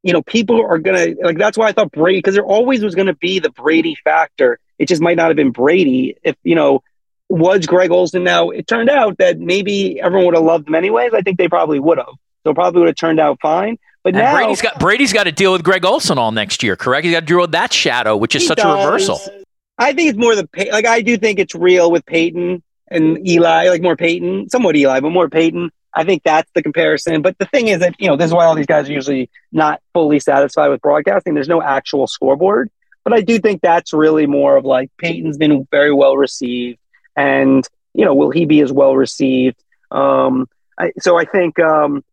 you know, people are gonna like that's why I thought Brady, because there always was gonna be the Brady factor. It just might not have been Brady if, you know, was Greg Olsen. Now it turned out that maybe everyone would have loved him anyways. I think they probably would have. So it probably would have turned out fine. But and now Brady's got Brady's got to deal with Greg Olsen all next year, correct? He's got to deal with that shadow, which is such a reversal. I think it's more the like I do think it's real with Peyton and Eli, like more Peyton, somewhat Eli, but more Peyton. I think that's the comparison. But the thing is that you know this is why all these guys are usually not fully satisfied with broadcasting. There's no actual scoreboard, but I do think that's really more of like Peyton's been very well received, and you know will he be as well received? Um, I, so I think, um,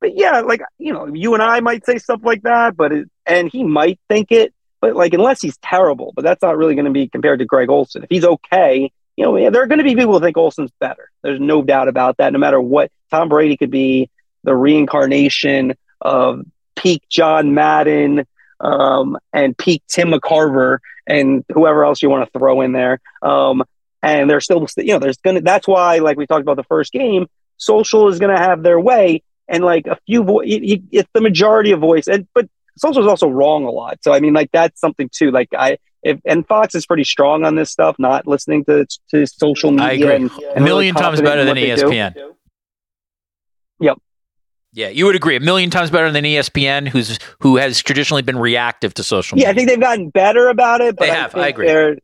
but yeah, like you know, you and I might say stuff like that, but it, and he might think it, but like unless he's terrible, but that's not really going to be compared to Greg Olsen. If he's okay, you know, there are going to be people who think Olsen's better. There's no doubt about that. No matter what, Tom Brady could be the reincarnation of peak John Madden um, and peak Tim McCarver and whoever else you want to throw in there. Um, and there's still, you know, there's gonna. That's why, like we talked about the first game, social is going to have their way, and like a few, vo- it, it- it's the majority of voice, and but social is also wrong a lot. So I mean, like that's something too. Like I, if and Fox is pretty strong on this stuff, not listening to to social media. I agree. And, A million really times better than. ESPN. Yep. Yeah, you would agree. A million times better than ESPN, who's who has traditionally been reactive to social media. Yeah, I think they've gotten better about it. But They have, I think agree.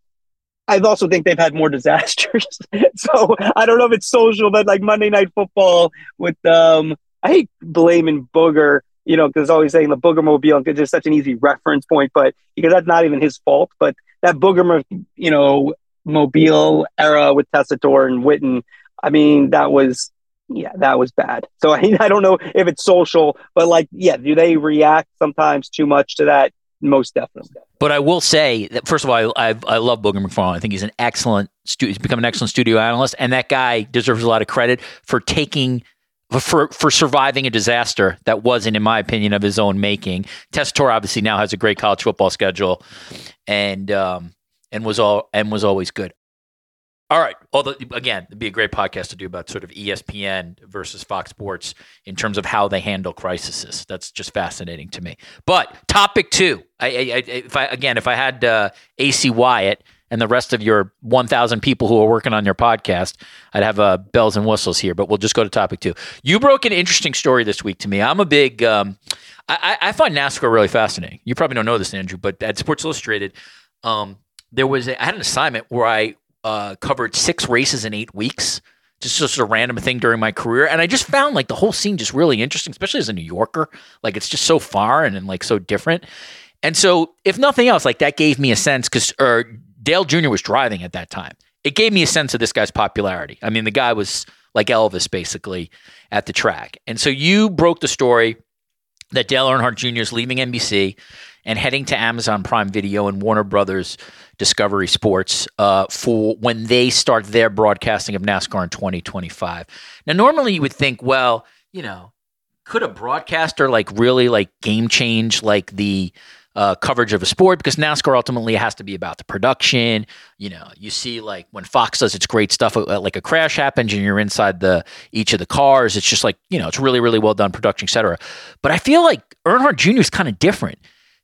I also think they've had more disasters. so I don't know if it's social, but like Monday Night Football with um, I hate blaming Booger, you know, because always saying the Booger Mobile because it's such an easy reference point, but because that's not even his fault. But that Booger, you know, Mobile era with Tessitore and Witten, I mean, that was yeah, that was bad. So I, I don't know if it's social, but like, yeah, do they react sometimes too much to that? most definitely. But I will say that first of all, I I, I love Booger McFarland. I think he's an excellent stu- he's become an excellent studio analyst, and that guy deserves a lot of credit for taking for for surviving a disaster that wasn't, in my opinion, of his own making. Tessitore obviously now has a great college football schedule, and um, and was all and was always good. All right. Although again, it'd be a great podcast to do about sort of ESPN versus Fox Sports in terms of how they handle crises. That's just fascinating to me. But topic two, I, I, if I again, if I had uh, AC Wyatt and the rest of your 1,000 people who are working on your podcast, I'd have uh, bells and whistles here. But we'll just go to topic two. You broke an interesting story this week to me. I'm a big, um, I, I, find NASCAR really fascinating. You probably don't know this, Andrew, but at Sports Illustrated, um, there was a, I had an assignment where I uh, covered six races in eight weeks. Just just a random thing during my career, and I just found like the whole scene just really interesting, especially as a New Yorker. Like it's just so far and, and like so different. And so, if nothing else, like that gave me a sense because or Dale Jr. was driving at that time. It gave me a sense of this guy's popularity. I mean, the guy was like Elvis basically at the track. And so you broke the story that Dale Earnhardt Jr. is leaving NBC and heading to Amazon Prime Video and Warner Brothers Discovery Sports uh, for when they start their broadcasting of NASCAR in 2025. Now, normally you would think, well, you know, could a broadcaster like really like game change like the uh, coverage of a sport because NASCAR ultimately has to be about the production. You know, you see like when Fox does its great stuff, uh, like a crash happens and you're inside the each of the cars. It's just like you know, it's really really well done production, etc. But I feel like Earnhardt Jr. is kind of different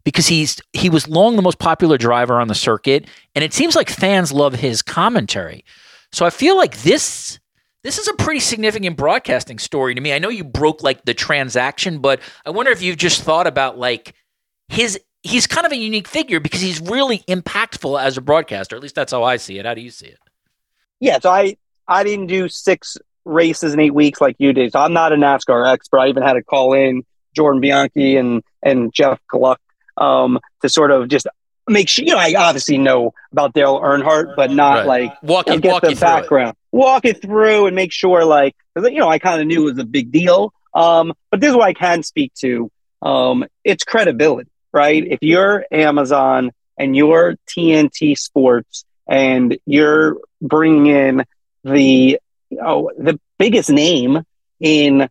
because he's he was long the most popular driver on the circuit, and it seems like fans love his commentary. So I feel like this this is a pretty significant broadcasting story to me. I know you broke like the transaction, but I wonder if you've just thought about like his he's kind of a unique figure because he's really impactful as a broadcaster. At least that's how I see it. How do you see it? Yeah, so I I didn't do six races in eight weeks like you did. So I'm not a NASCAR expert. I even had to call in Jordan Bianchi and and Jeff Gluck um, to sort of just make sure. You know, I obviously know about Dale Earnhardt, but not right. like walk, you know, get walk the background, it. walk it through, and make sure like because you know I kind of knew it was a big deal. Um, but this is what I can speak to. Um, it's credibility, right? If you're Amazon and you're TNT Sports and you're bringing in the you know, the biggest name in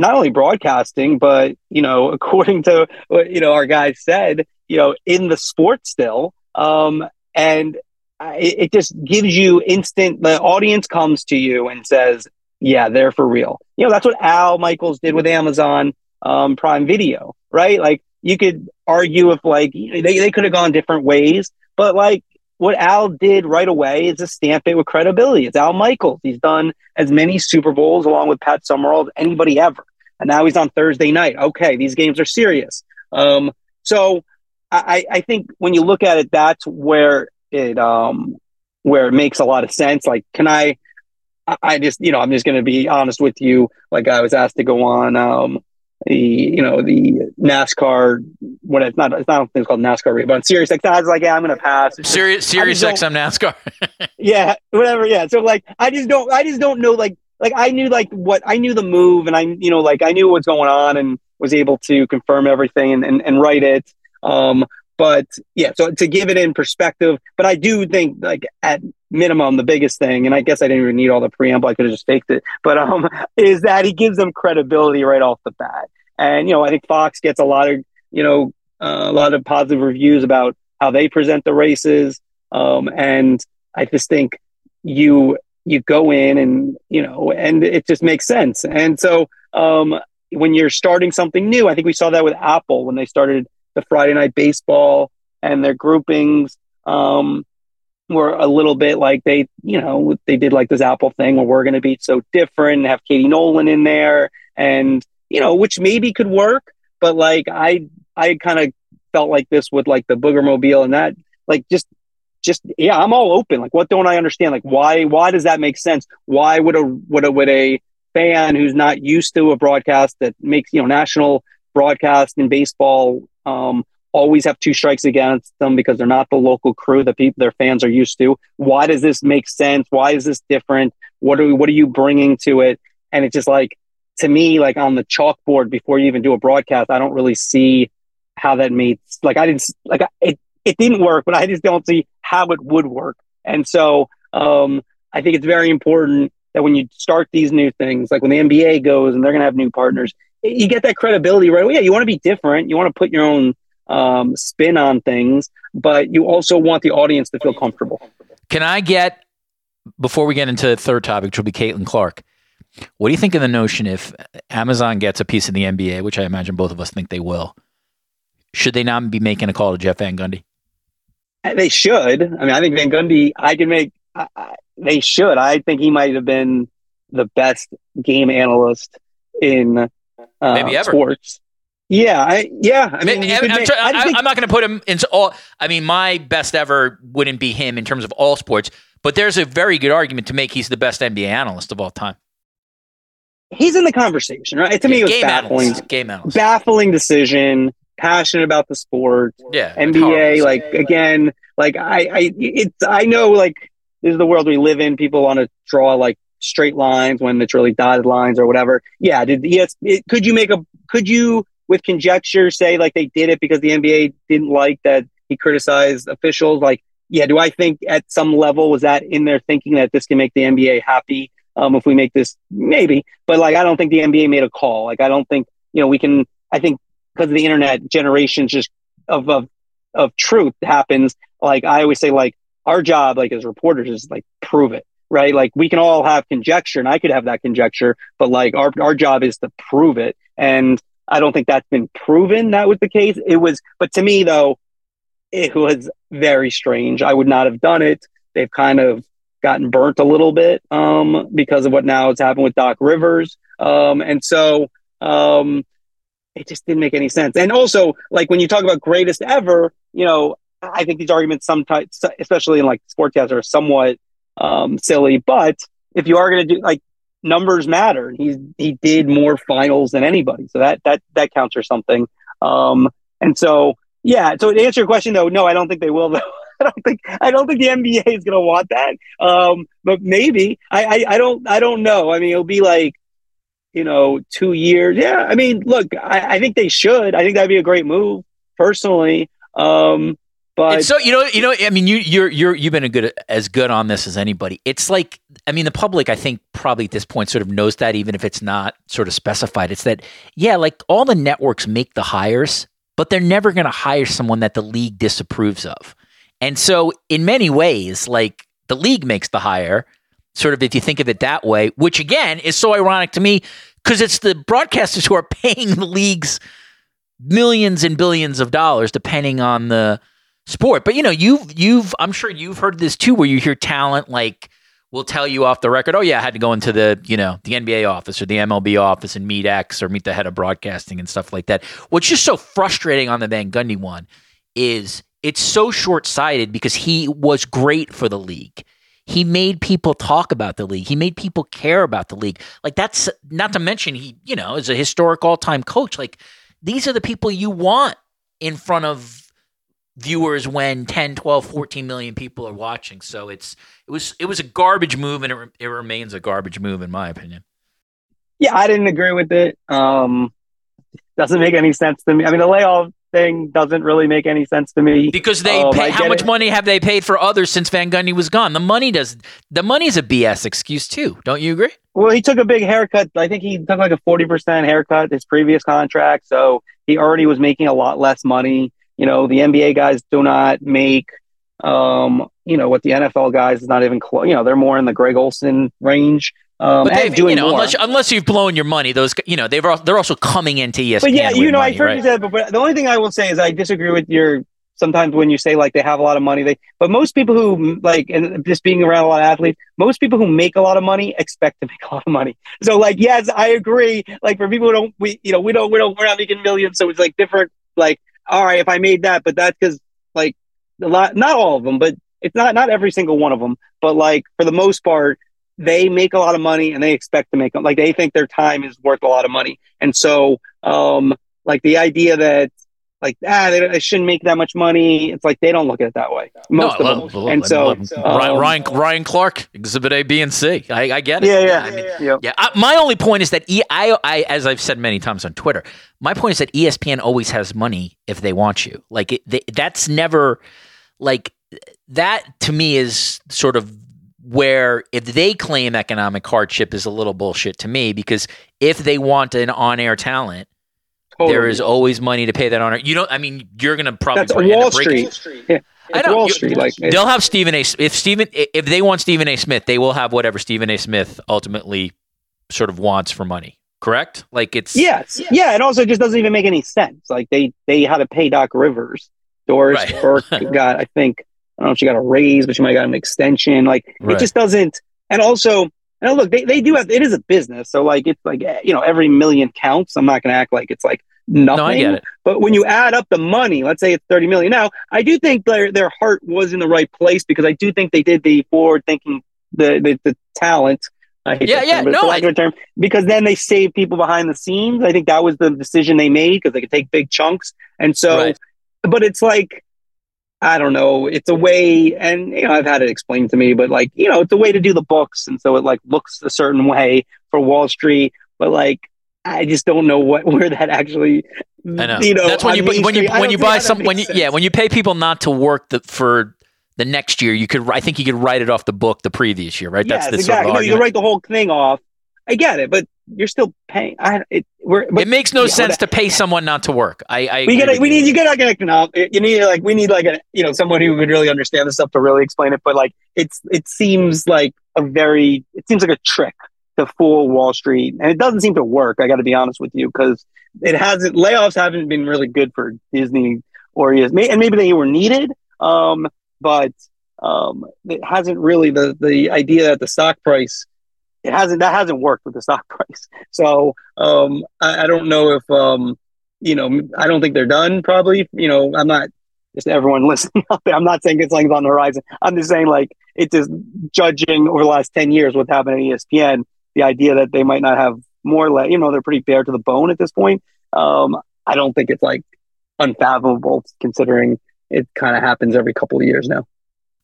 not only broadcasting, but you know, according to what you know our guy said, you know, in the sport still, um, and it, it just gives you instant. The audience comes to you and says, "Yeah, they're for real." You know, that's what Al Michaels did with Amazon um, Prime Video, right? Like you could argue if like they they could have gone different ways, but like what Al did right away is to stamp it with credibility. It's Al Michaels. He's done as many Super Bowls along with Pat Summerall as anybody ever. And now he's on Thursday night. Okay, these games are serious. Um, so I, I think when you look at it, that's where it um, where it makes a lot of sense. Like, can I? I just, you know, I'm just going to be honest with you. Like, I was asked to go on um, the you know the NASCAR when it's not it's not it's called NASCAR but on Sirius XM I was like yeah I'm gonna pass Sirius Sirius XM NASCAR yeah whatever yeah so like I just don't I just don't know like like I knew like what I knew the move and I you know like I knew what's going on and was able to confirm everything and and, and write it. Um but yeah so to give it in perspective but I do think like at minimum the biggest thing and i guess i didn't even need all the preamble i could have just faked it but um is that he gives them credibility right off the bat. And you know i think fox gets a lot of you know uh, a lot of positive reviews about how they present the races. Um and i just think you you go in and you know and it just makes sense. And so um when you're starting something new i think we saw that with apple when they started the friday night baseball and their groupings um were a little bit like they, you know, they did like this Apple thing where we're going to be so different, and have Katie Nolan in there, and you know, which maybe could work, but like I, I kind of felt like this with like the Booger Mobile and that, like just, just yeah, I'm all open. Like, what don't I understand? Like, why, why does that make sense? Why would a would a would a fan who's not used to a broadcast that makes you know national broadcast in baseball um, always have two strikes against them because they're not the local crew that people their fans are used to. Why does this make sense? Why is this different? What are what are you bringing to it? And it's just like to me, like on the chalkboard before you even do a broadcast, I don't really see how that meets. Like I didn't like it. It didn't work, but I just don't see how it would work. And so um, I think it's very important that when you start these new things, like when the NBA goes and they're going to have new partners, you get that credibility right away. Yeah, you want to be different. You want to put your own um, spin on things, but you also want the audience to feel comfortable. Can I get before we get into the third topic, which will be Caitlin Clark? What do you think of the notion if Amazon gets a piece of the NBA, which I imagine both of us think they will? Should they not be making a call to Jeff Van Gundy? They should. I mean, I think Van Gundy. I can make. I, I, they should. I think he might have been the best game analyst in uh, maybe ever. sports. Yeah, I, yeah. I mean, I, am not going to put him into all. I mean, my best ever wouldn't be him in terms of all sports, but there's a very good argument to make he's the best NBA analyst of all time. He's in the conversation, right? To yeah, me, it was game baffling. Analyst. Game analyst. Baffling decision. Passionate about the sport. Yeah. NBA, like again, like I, I, it's I know like this is the world we live in. People want to draw like straight lines when it's really dotted lines or whatever. Yeah. Did yes? It, could you make a? Could you with conjecture say like they did it because the NBA didn't like that he criticized officials? Like, yeah. Do I think at some level was that in their thinking that this can make the NBA happy? Um, if we make this, maybe, but like I don't think the NBA made a call. Like I don't think you know we can. I think because of the internet, generations just of of of truth happens. Like I always say, like our job, like as reporters, is like prove it, right? Like we can all have conjecture, and I could have that conjecture, but like our our job is to prove it. And I don't think that's been proven. That was the case. It was, but to me though, it was very strange. I would not have done it. They've kind of gotten burnt a little bit um, because of what now has happened with Doc Rivers, um, and so um, it just didn't make any sense. And also, like when you talk about greatest ever, you know, I think these arguments sometimes, especially in like sports, sportscasts, are somewhat um, silly. But if you are going to do like numbers matter, he he did more finals than anybody, so that that that counts for something. Um, and so yeah, so to answer your question though, no, I don't think they will. Though I don't think I don't think the NBA is going to want that. Um, but maybe I, I I don't I don't know. I mean, it'll be like you know two years. Yeah, I mean, look, I, I think they should. I think that'd be a great move personally. Um, but it's so you know, you know, I mean, you you're you're you've been a good as good on this as anybody. It's like, I mean, the public, I think, probably at this point, sort of knows that, even if it's not sort of specified. It's that, yeah, like all the networks make the hires, but they're never going to hire someone that the league disapproves of. And so, in many ways, like the league makes the hire, sort of if you think of it that way, which again is so ironic to me because it's the broadcasters who are paying the leagues millions and billions of dollars, depending on the sport. But you know, you've you've I'm sure you've heard this too, where you hear talent like will tell you off the record, oh yeah, I had to go into the you know the NBA office or the MLB office and meet X or meet the head of broadcasting and stuff like that. What's just so frustrating on the Van Gundy one is it's so short sighted because he was great for the league. He made people talk about the league. He made people care about the league. Like that's not to mention he, you know, is a historic all time coach. Like these are the people you want in front of viewers when 10 12 14 million people are watching so it's it was it was a garbage move and it, it remains a garbage move in my opinion yeah i didn't agree with it um doesn't make any sense to me i mean the layoff thing doesn't really make any sense to me because they um, pay, how much it. money have they paid for others since van gundy was gone the money does the money's a bs excuse too don't you agree well he took a big haircut i think he took like a 40% haircut his previous contract so he already was making a lot less money you know, the NBA guys do not make, um, you know, what the NFL guys is not even close. You know, they're more in the Greg Olsen range. Um, but they've, you know, more. unless unless you've blown your money, those you know they've they're also coming into ESPN. But yeah, you know, money, I heard right? you said, but, but the only thing I will say is I disagree with your sometimes when you say like they have a lot of money they but most people who like and just being around a lot of athletes most people who make a lot of money expect to make a lot of money so like yes i agree like for people who don't we you know we don't we don't we're not making millions so it's like different like all right, if I made that, but that's because like a lot, not all of them, but it's not not every single one of them, but like for the most part, they make a lot of money and they expect to make like they think their time is worth a lot of money, and so um like the idea that like ah they, they shouldn't make that much money. It's like they don't look at it that way. Most no, of love, them. love, and so Ryan, um, Ryan Ryan Clark, Exhibit A, B, and C. I, I get it. Yeah, yeah, I mean, yeah. yeah. Yeah, I, my only point is that e, I, I, as I've said many times on Twitter, my point is that ESPN always has money if they want you. Like it, they, that's never like that to me is sort of where if they claim economic hardship is a little bullshit to me because if they want an on-air talent, Totally. there is always money to pay that on-air. You know, I mean, you're gonna probably That's end Wall breaking- Street. Yeah. I know. Wall You- Street. Like They'll have Stephen A. If Stephen, if they want Stephen A. Smith, they will have whatever Stephen A. Smith ultimately sort of wants for money. Correct? Like it's Yes. Yeah. And also, it just doesn't even make any sense. Like they they had to pay Doc Rivers. Doris Right. Burke got, I think, I don't know if she got a raise, but she might have got an extension. Like Right. it just doesn't. And also, and look, they, they do have. It is a business, so like it's like eh, you know every million counts. I'm not going to act like it's like nothing. No, I get it. But when you add up the money, let's say it's 30 million. Now, I do think their their heart was in the right place because I do think they did the forward thinking the the, the talent. I hate Yeah, yeah, term, no, term, because then they save people behind the scenes. I think that was the decision they made because they could take big chunks. And so, Right. but it's like, I don't know, it's a way, and you know, I've had it explained to me, but like, you know, it's a way to do the books, and so it like looks a certain way for Wall Street, but like. I just don't know what where that actually. I know. You know, That's when you Main when you Street, when you buy some when you yeah when you pay people not to work the, for the next year. You could I think you could write it off the book the previous year, right? That's the exactly. sort of no, you write the whole thing off. I get it, but you're still paying. I it we're but it makes no yeah, sense to pay someone not to work. I, I we gotta we need you gotta get economic. You need like we need like a you know someone who would really understand this stuff to really explain it. But like it's it seems like a very it seems like a trick to fool Wall Street, and it doesn't seem to work. I got to be honest with you because it hasn't layoffs haven't been really good for Disney or ES, and maybe they were needed. Um, but um, it hasn't really the the idea that the stock price it hasn't that hasn't worked with the stock price. So um, I, I don't know if um, you know I don't think they're done. Probably you know I'm not just everyone listening out there. I'm not saying it's like on the horizon. I'm just saying like it's just judging over the last ten years what's happened at ESPN. The idea that they might not have more, le- you know, they're pretty bare to the bone at this point. Um, I don't think it's like unfathomable considering it kind of happens every couple of years now.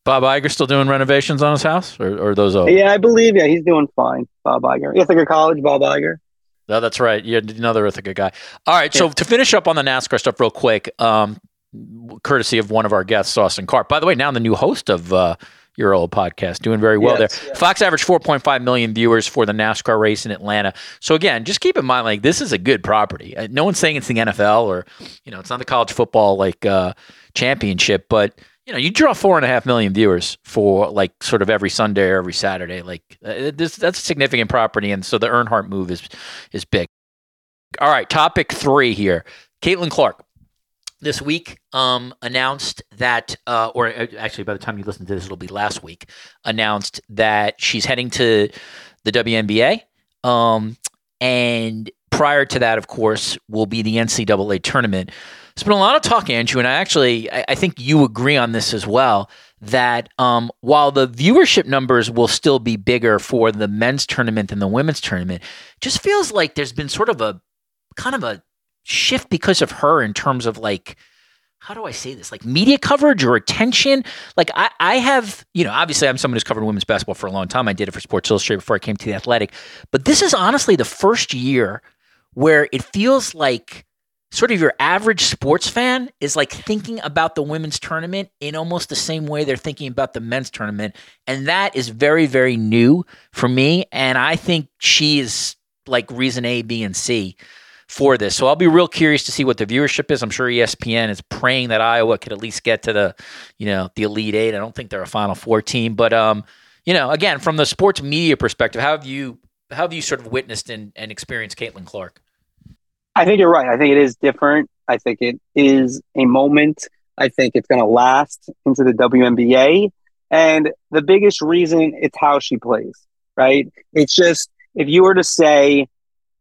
Bob Iger still doing renovations on his house, or, or those over? Yeah, I believe. Yeah, he's doing fine. Bob Iger, Ithaca College. Bob Iger. No, that's right. You're another Ithaca guy. All right. So to finish up on the NASCAR stuff real quick, um, courtesy of one of our guests, Austin Karp. By the way, now the new host of uh, your old podcast, doing very well Yes, there. Fox averaged 4.5 million viewers for the NASCAR race in Atlanta. So again, just keep in mind, like this is a good property. Uh, No one's saying it's the NFL or, you know, it's not the college football like uh, championship, but you know, you draw four and a half million viewers for like sort of every Sunday or every Saturday. Like uh, this, that's a significant property, and so the Earnhardt move is is big. All right, topic three here. Caitlin Clark this week um, announced that, uh, or uh, actually, by the time you listen to this, it'll be last week, announced that she's heading to the WNBA. Um, and prior to that, of course, will be the NCAA tournament. There's been a lot of talk, Andrew, and I actually, I, I think you agree on this as well. That um, while the viewership numbers will still be bigger for the men's tournament than the women's tournament, just feels like there's been sort of a kind of a shift because of her in terms of like how do I say this? Like media coverage or attention? Like I, I have, you know, obviously I'm someone who's covered women's basketball for a long time. I did it for Sports Illustrated before I came to the Athletic. But this is honestly the first year where it feels like sort of your average sports fan is like thinking about the women's tournament in almost the same way they're thinking about the men's tournament. And that is very, very new for me. And I think she is like reason A, B, and C for this. So I'll be real curious to see what the viewership is. I'm sure ESPN is praying that Iowa could at least get to the, you know, the Elite Eight. I don't think they're a Final Four team, but um, you know, again, from the sports media perspective, how have you how have you sort of witnessed and, and experienced Caitlin Clark? I think you're right. I think it is different. I think it is a moment. I think it's going to last into the WNBA. And the biggest reason it's how she plays, right? It's just if you were to say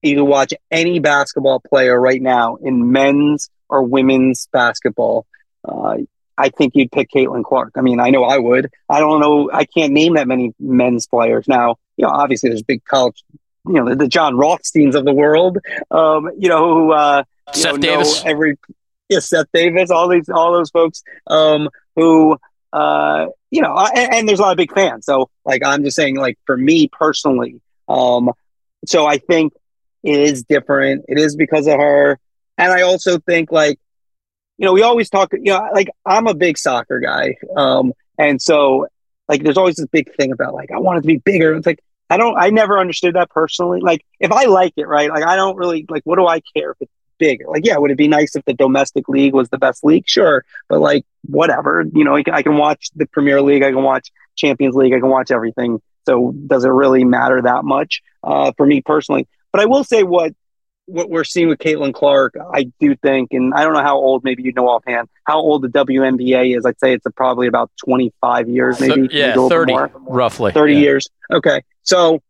you watch any basketball player right now in men's or women's basketball, uh, I think you'd pick Caitlin Clark. I mean, I know I would. I don't know. I can't name that many men's players now. You know, obviously there's big college, you know, the, the Jon Rothsteins of the world. Um, you know, who uh, you Seth know, Davis. know every yeah, Seth Davis, all these, all those folks um, who, uh, you know, and, and, there's a lot of big fans. So, like, I'm just saying, like, for me personally, um, so I think it is different. It is because of her, and I also think, like, you know, we always talk. You know, like, I'm a big soccer guy, um, and so, like, there's always this big thing about, like, I want it to be bigger. It's like, I don't, I never understood that personally. Like, if I like it, right? Like, I don't really like. What do I care if it's big. Like, yeah, would it be nice if the domestic league was the best league? Sure, but like, whatever. You know, I can watch the Premier League, I can watch Champions League, I can watch everything. So, does it really matter that much uh, for me personally? But I will say what what we're seeing with Caitlin Clark, I do think, and I don't know how old, maybe you know offhand, how old the WNBA is. I'd say it's probably about 25 years, maybe. yeah, 30, roughly. 30 yeah. years. Okay. So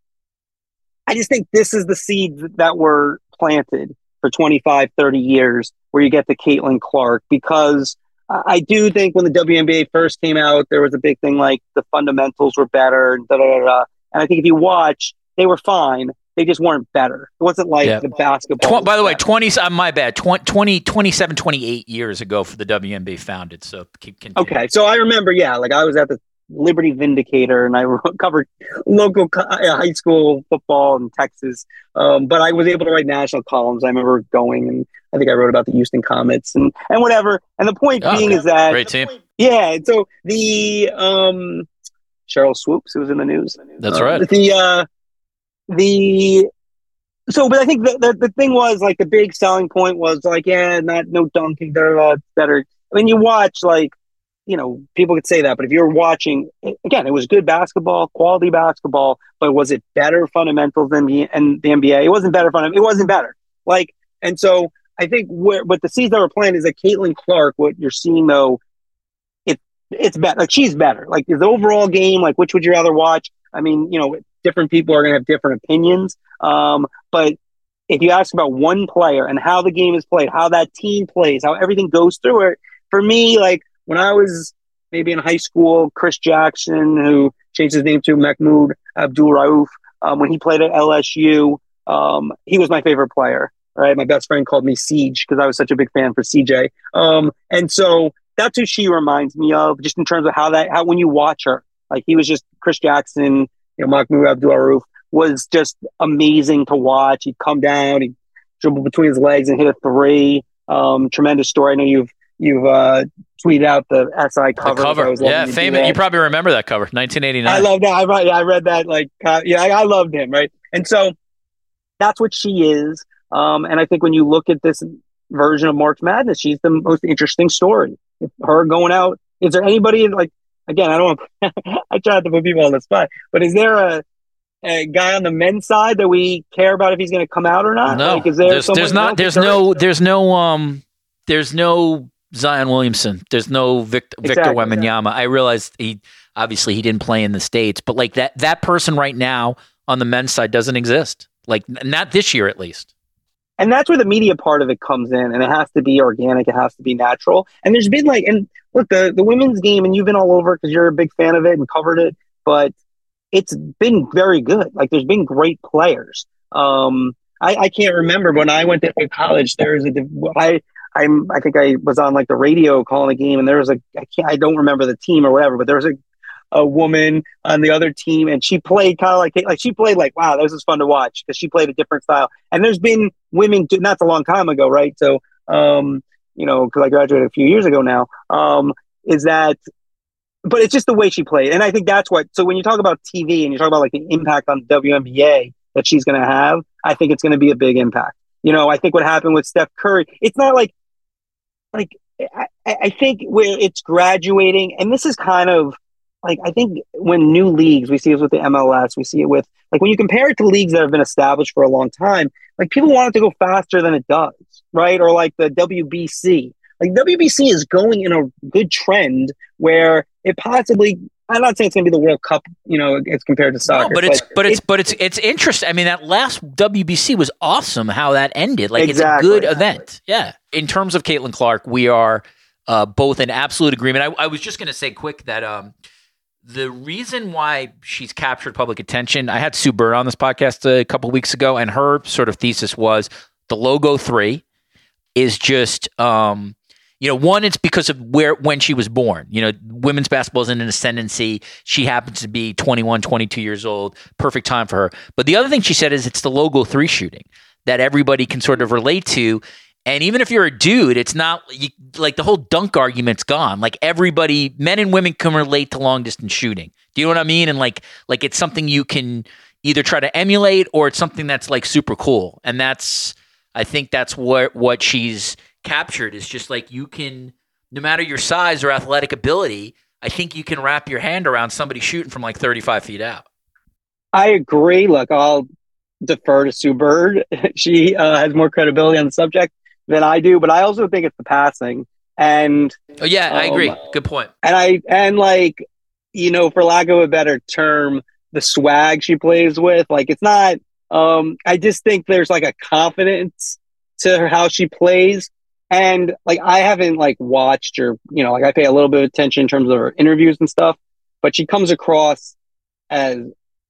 I just think this is the seeds that were planted for 25, 30 years where you get the Caitlin Clark because I do think when the WNBA first came out, there was a big thing like the fundamentals were better and da da da. da. And I think if you watch, they were fine. They just weren't better. It wasn't like yeah. the basketball. Tw- by the way, 20, uh, my bad, 20, 27, 28 years ago for the WNBA founded. So keep continuing. Okay. So I remember, yeah, like I was at the Liberty Vindicator, and I covered local uh, high school football in Texas. Um, but I was able to write national columns. I remember going, and I think I wrote about the Houston Comets and and whatever. And the point oh, being is that great team. Yeah. So the um, Sheryl Swoopes, who was in the news. That's uh, right. The uh, the so, but I think the, the, the thing was like the big selling point was like, yeah, not no dunking, they're uh, better. I mean, you watch like you know, people could say that, but if you're watching, again, it was good basketball, quality basketball, but was it better fundamentals than the, and the NBA? It wasn't better fundamentals. It wasn't better. Like, and so I think where, what the season that we're playing is that Caitlin Clark, what you're seeing though, it, it's better. Like she's better. Like is the overall game, like which would you rather watch? I mean, you know, different people are going to have different opinions. Um, but if you ask about one player and how the game is played, how that team plays, how everything goes through it, for me, like when I was maybe in high school, Chris Jackson, who changed his name to Mahmoud Abdul Rauf, um, when he played at LSU, um, he was my favorite player. Right, my best friend called me Siege because I was such a big fan for CJ. Um, and so that's who she reminds me of, just in terms of how that how when you watch her, like he was just Chris Jackson, you know, Mahmoud Abdul Rauf was just amazing to watch. He'd come down, he'd dribble between his legs and hit a three. Um, tremendous story. I know you've you've uh, tweeted out the SI cover. The cover, yeah, famous. You probably remember that cover, 1989. I love that. I read, I read that. Like, uh, yeah, I, I, loved him, right? And so that's what she is. Um, and I think when you look at this version of March Madness, she's the most interesting story. Her going out, is there anybody like? Again, I don't want. I try to put people on the spot, but is there a a guy on the men's side that we care about if he's going to come out or not? No, like, is there there's, there's not. There's no. There's no. Um. There's no Zion Williamson. There's no Victor, exactly, Victor Wembanyama. Exactly. I realized he obviously he didn't play in the states, but like that that person right now on the men's side doesn't exist. Like not this year at least. And that's where the media part of it comes in, and it has to be organic. It has to be natural. And there's been like, and look, the the women's game, and you've been all over because you're a big fan of it and covered it, but it's been very good. Like there's been great players. Um, I, I can't remember when I went to college. There was a I I'm I think I was on like the radio calling a game and there was a I can't I don't remember the team or whatever, but there was a a woman on the other team and she played kind of like like she played like wow this is fun to watch because she played a different style and there's been women not a long time ago right so um you know because I graduated a few years ago now um is that but it's just the way she played. And I think that's what so when you talk about TV and you talk about like the impact on WNBA that she's going to have I think it's going to be a big impact. You know I think what happened with Steph Curry it's not like like I, I think where it's graduating, and this is kind of like I think when new leagues, we see it with the MLS, we see it with like when you compare it to leagues that have been established for a long time, like people want it to go faster than it does, right? Or like the WBC. Like WBC is going in a good trend where it possibly I'm not saying it's going to be the World Cup, you know, as compared to soccer. No, but it's but it's but it's it's interesting. I mean, that last WBC was awesome. How that ended, like exactly. it's a good event. Yeah. In terms of Caitlin Clark, we are uh, both in absolute agreement. I, I was just going to say quick that um, the reason why she's captured public attention. I had Sue Bird on this podcast a couple weeks ago, and her sort of thesis was the logo three is just um, You know, one, it's because of where when she was born. You know, women's basketball is in an ascendancy. She happens to be 21, 22 years old. Perfect time for her. But the other thing she said is it's the logo three shooting that everybody can sort of relate to. And even if you're a dude, it's not you, like the whole dunk argument's gone. Like everybody, men and women can relate to long distance shooting. Do you know what I mean? And like, like it's something you can either try to emulate or it's something that's like super cool. And that's, I think that's what what she's captured is just like you can, no matter your size or athletic ability, I think you can wrap your hand around somebody shooting from like 35 feet out. I agree. Look, I'll defer to Sue Bird. she uh, has more credibility on the subject than I do, but I also think it's the passing. And oh yeah, um, I agree. Good point. And I and like you know, for lack of a better term, the swag she plays with, like it's not. Um, I just think there's like a confidence to how she plays, and like I haven't like watched or you know, like I pay a little bit of attention in terms of her interviews and stuff, but she comes across as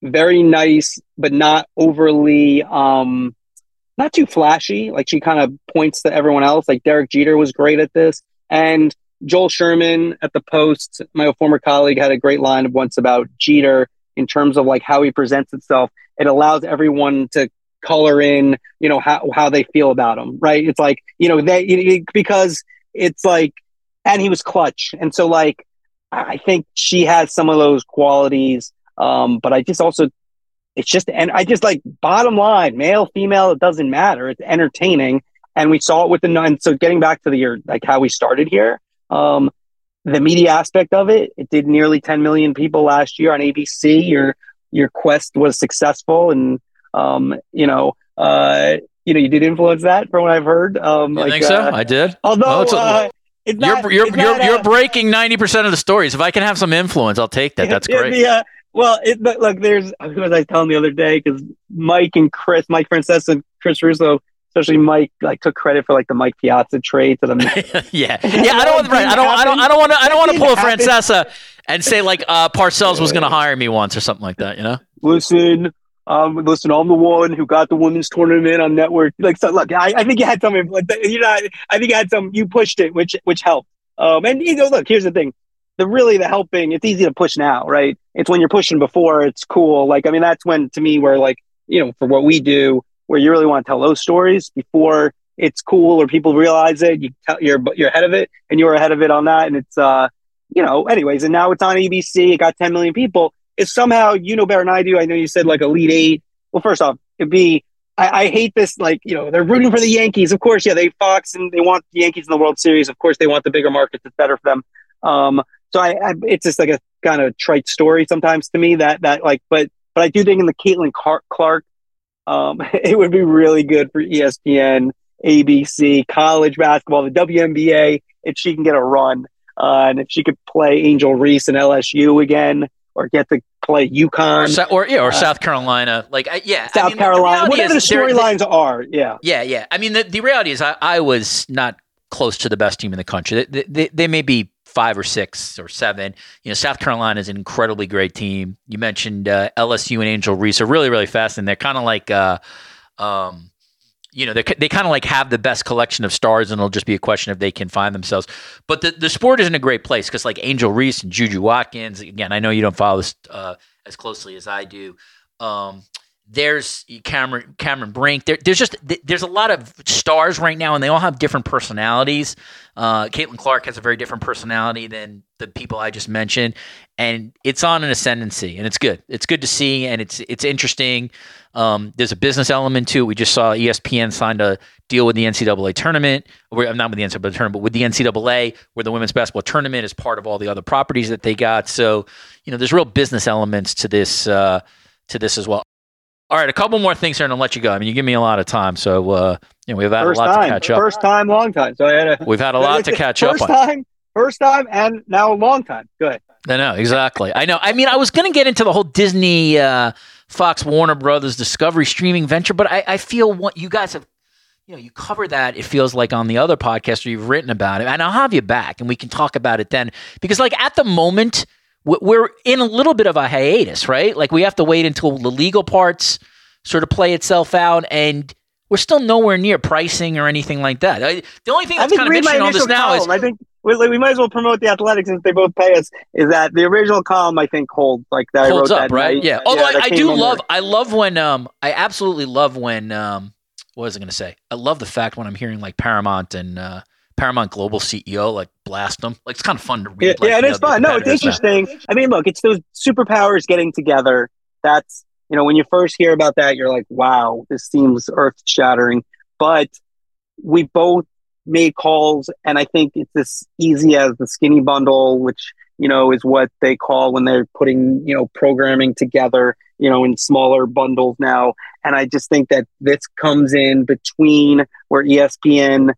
very nice, but not overly um not too flashy. Like she kind of points to everyone else. Like Derek Jeter was great at this. And Joel Sherman at the Post, my former colleague, had a great line once about Jeter in terms of like how he presents itself. It allows everyone to color in, you know, how, how they feel about him, right? It's like, you know, they, because it's like, and he was clutch. And so, like, I think she has some of those qualities. Um, but I just also it's just and I just like bottom line, male, female, it doesn't matter. It's entertaining. And we saw it with the and so getting back to the year like how we started here. Um, the media aspect of it, it did nearly 10 million people last year on ABC. Your your quest was successful and um, you know, uh, you know, you did influence that from what I've heard. Um, I like, think so. Uh, I did. Although oh, uh, it's not, you're you're you're, you're, breaking ninety percent of the stories. If I can have some influence, I'll take that. That's great. Yeah. uh, well, it, look, there's, who was I telling the other day? Because Mike and Chris, Mike Francesa and Chris Russo, especially Mike, like took credit for like the Mike Piazza trade to the. yeah, yeah. I don't want. Right, I don't. I don't. I don't want to. I don't want to pull a Francesa and say like uh, Parcells was going to hire me once or something like that. You know. Listen, um, listen, I'm the one who got the women's tournament on network. Like, so look, I, I think you had. Like, you know, I think you had some. You pushed it, which which helped. Um, and you know, look, here's the thing the really the helping it's easy to push now right it's when you're pushing before it's cool like i mean that's when to me where like you know for what we do where you really want to tell those stories before it's cool or people realize it. You tell you're you're ahead of it and you're ahead of it on that. And it's uh you know anyways and now it's on abc it got 10 million people. If somehow you know better than i do. I know you said like elite eight. Well first off it'd be I, I hate this like you know they're rooting for the yankees. Of course yeah they fox and they want the yankees in the world series. Of course they want the bigger markets. It's better for them. Um so I, I, it's just like a kind of trite story sometimes to me that that like, but but I do think in the Caitlin Clark, um, it would be really good for ESPN, ABC, college basketball, the WNBA if she can get a run, uh, and if she could play Angel Reese and LSU again, or get to play UConn, or, or yeah, or uh, South Carolina, like yeah, South I mean, Carolina, whatever the storylines are, yeah, yeah, yeah. I mean, the, the reality is, I, I was not close to the best team in the country. They, they, they may be five or six or seven. You know, South Carolina is an incredibly great team. You mentioned uh, LSU and Angel Reese are really, really fast, and they're kind of like, uh, um, you know, they they kind of like have the best collection of stars, and it'll just be a question if they can find themselves. But the the sport is in a great place because like Angel Reese and Juju Watkins. Again, I know you don't follow this uh, as closely as I do. Um, there's Cameron Cameron Brink. There, there's just there's a lot of stars right now, and they all have different personalities. Uh, Caitlin Clark has a very different personality than the people I just mentioned, and it's on an ascendancy, and it's good. It's good to see, and it's it's interesting. Um, there's a business element to it. We just saw ESPN signed a deal with the NCAA tournament, or not with the NCAA tournament, but with the NCAA, where the women's basketball tournament is part of all the other properties that they got. So, you know, there's real business elements to this uh, to this as well. All right, a couple more things here, and I'll let you go. I mean, you give me a lot of time, so uh, you know we've had first a lot time, to catch up. First time, long time. So I had a, we've had a lot to catch first up. First time, first time, and now a long time. Good. I know exactly. I know. I mean, I was going to get into the whole Disney, uh, Fox, Warner Brothers, Discovery streaming venture, but I, I feel what you guys have you know, you cover that, it feels like on the other podcast or you've written about it. And I'll have you back and we can talk about it then. Because, like, at the moment, we're in a little bit of a hiatus, right? Like, we have to wait until the legal parts sort of play itself out. And we're still nowhere near pricing or anything like that. I, the only thing that's kind of interesting on this now column. is I think we, we, might as well promote the athletics since they both pay us. Is that the original column? I think holds like that. Holds up, right? Night. Yeah. Although yeah, I, I do love, I love when um, I absolutely love when um, what was I going to say? I love the fact when I'm hearing like Paramount and uh, Paramount Global CEO like blast them. Like it's kind of fun to read. Yeah, like, yeah it's fun. No, it's interesting. I mean, look, it's those superpowers getting together. That's you know, when you first hear about that, you're like, wow, this seems earth shattering. But we both made calls, and I think it's as easy as the skinny bundle, which you know is what they call when they're putting you know programming together, you know, in smaller bundles now. And I just think that this comes in between where ESPN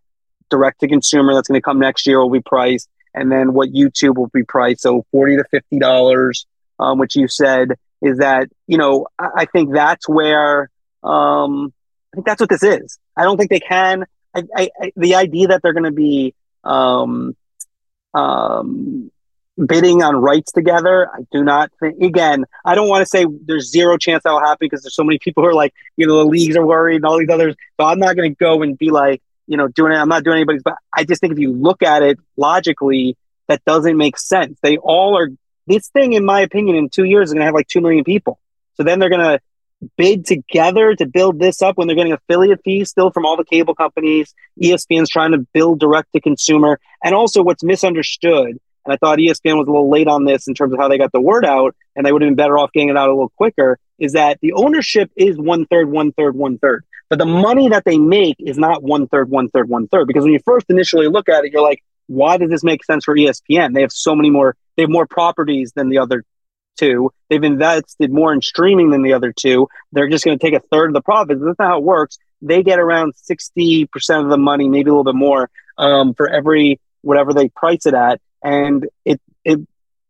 direct to consumer that's going to come next year will be priced, and then what YouTube will be priced. So forty to fifty dollars, um, which you said is that you know I, I think that's where um, I think that's what this is. I don't think they can. I, I, I the idea that they're going to be um, um, bidding on rights together, I do not think. Again, I don't want to say there's zero chance that will happen because there's so many people who are like, you know, the leagues are worried and all these others. So I'm not going to go and be like, you know, doing it. I'm not doing anybody's, but I just think if you look at it logically, that doesn't make sense. They all are. This thing, in my opinion, in two years is going to have like two million people. So then they're going to bid together to build this up when they're getting affiliate fees still from all the cable companies. ESPN's trying to build direct to consumer. And also, what's misunderstood, and I thought ESPN was a little late on this in terms of how they got the word out, and they would have been better off getting it out a little quicker, is that the ownership is one third, one third, one third. But the money that they make is not one third, one third, one third. Because when you first initially look at it, you're like, why does this make sense for ESPN? They have so many more, they have more properties than the other two. They've invested more in streaming than the other two. They're just going to take a third of the profits. That's not how it works. They get around 60% of the money, maybe a little bit more, um, for every whatever they price it at. And it, it,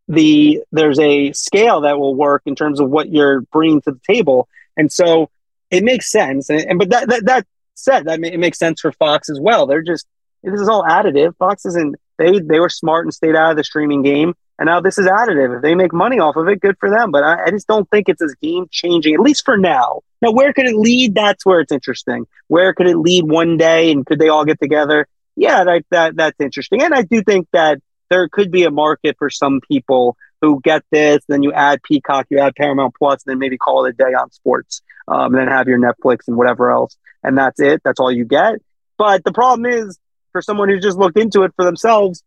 the, there's a scale that will work in terms of what you're bringing to the table. And so it makes sense. And, and but that, that, that said, that it makes sense for Fox as well. They're just, this is all additive. Fox isn't, they, they were smart and stayed out of the streaming game. And now this is additive. If they make money off of it, good for them. But I, I just don't think it's as game changing, at least for now. Now, where could it lead? That's where it's interesting. Where could it lead one day? And could they all get together? Yeah, that, that that's interesting. And I do think that there could be a market for some people who get this. Then you add Peacock, you add Paramount Plus, and then maybe call it a day on sports, um, and then have your Netflix and whatever else, and that's it. That's all you get. But the problem is, for someone who's just looked into it for themselves,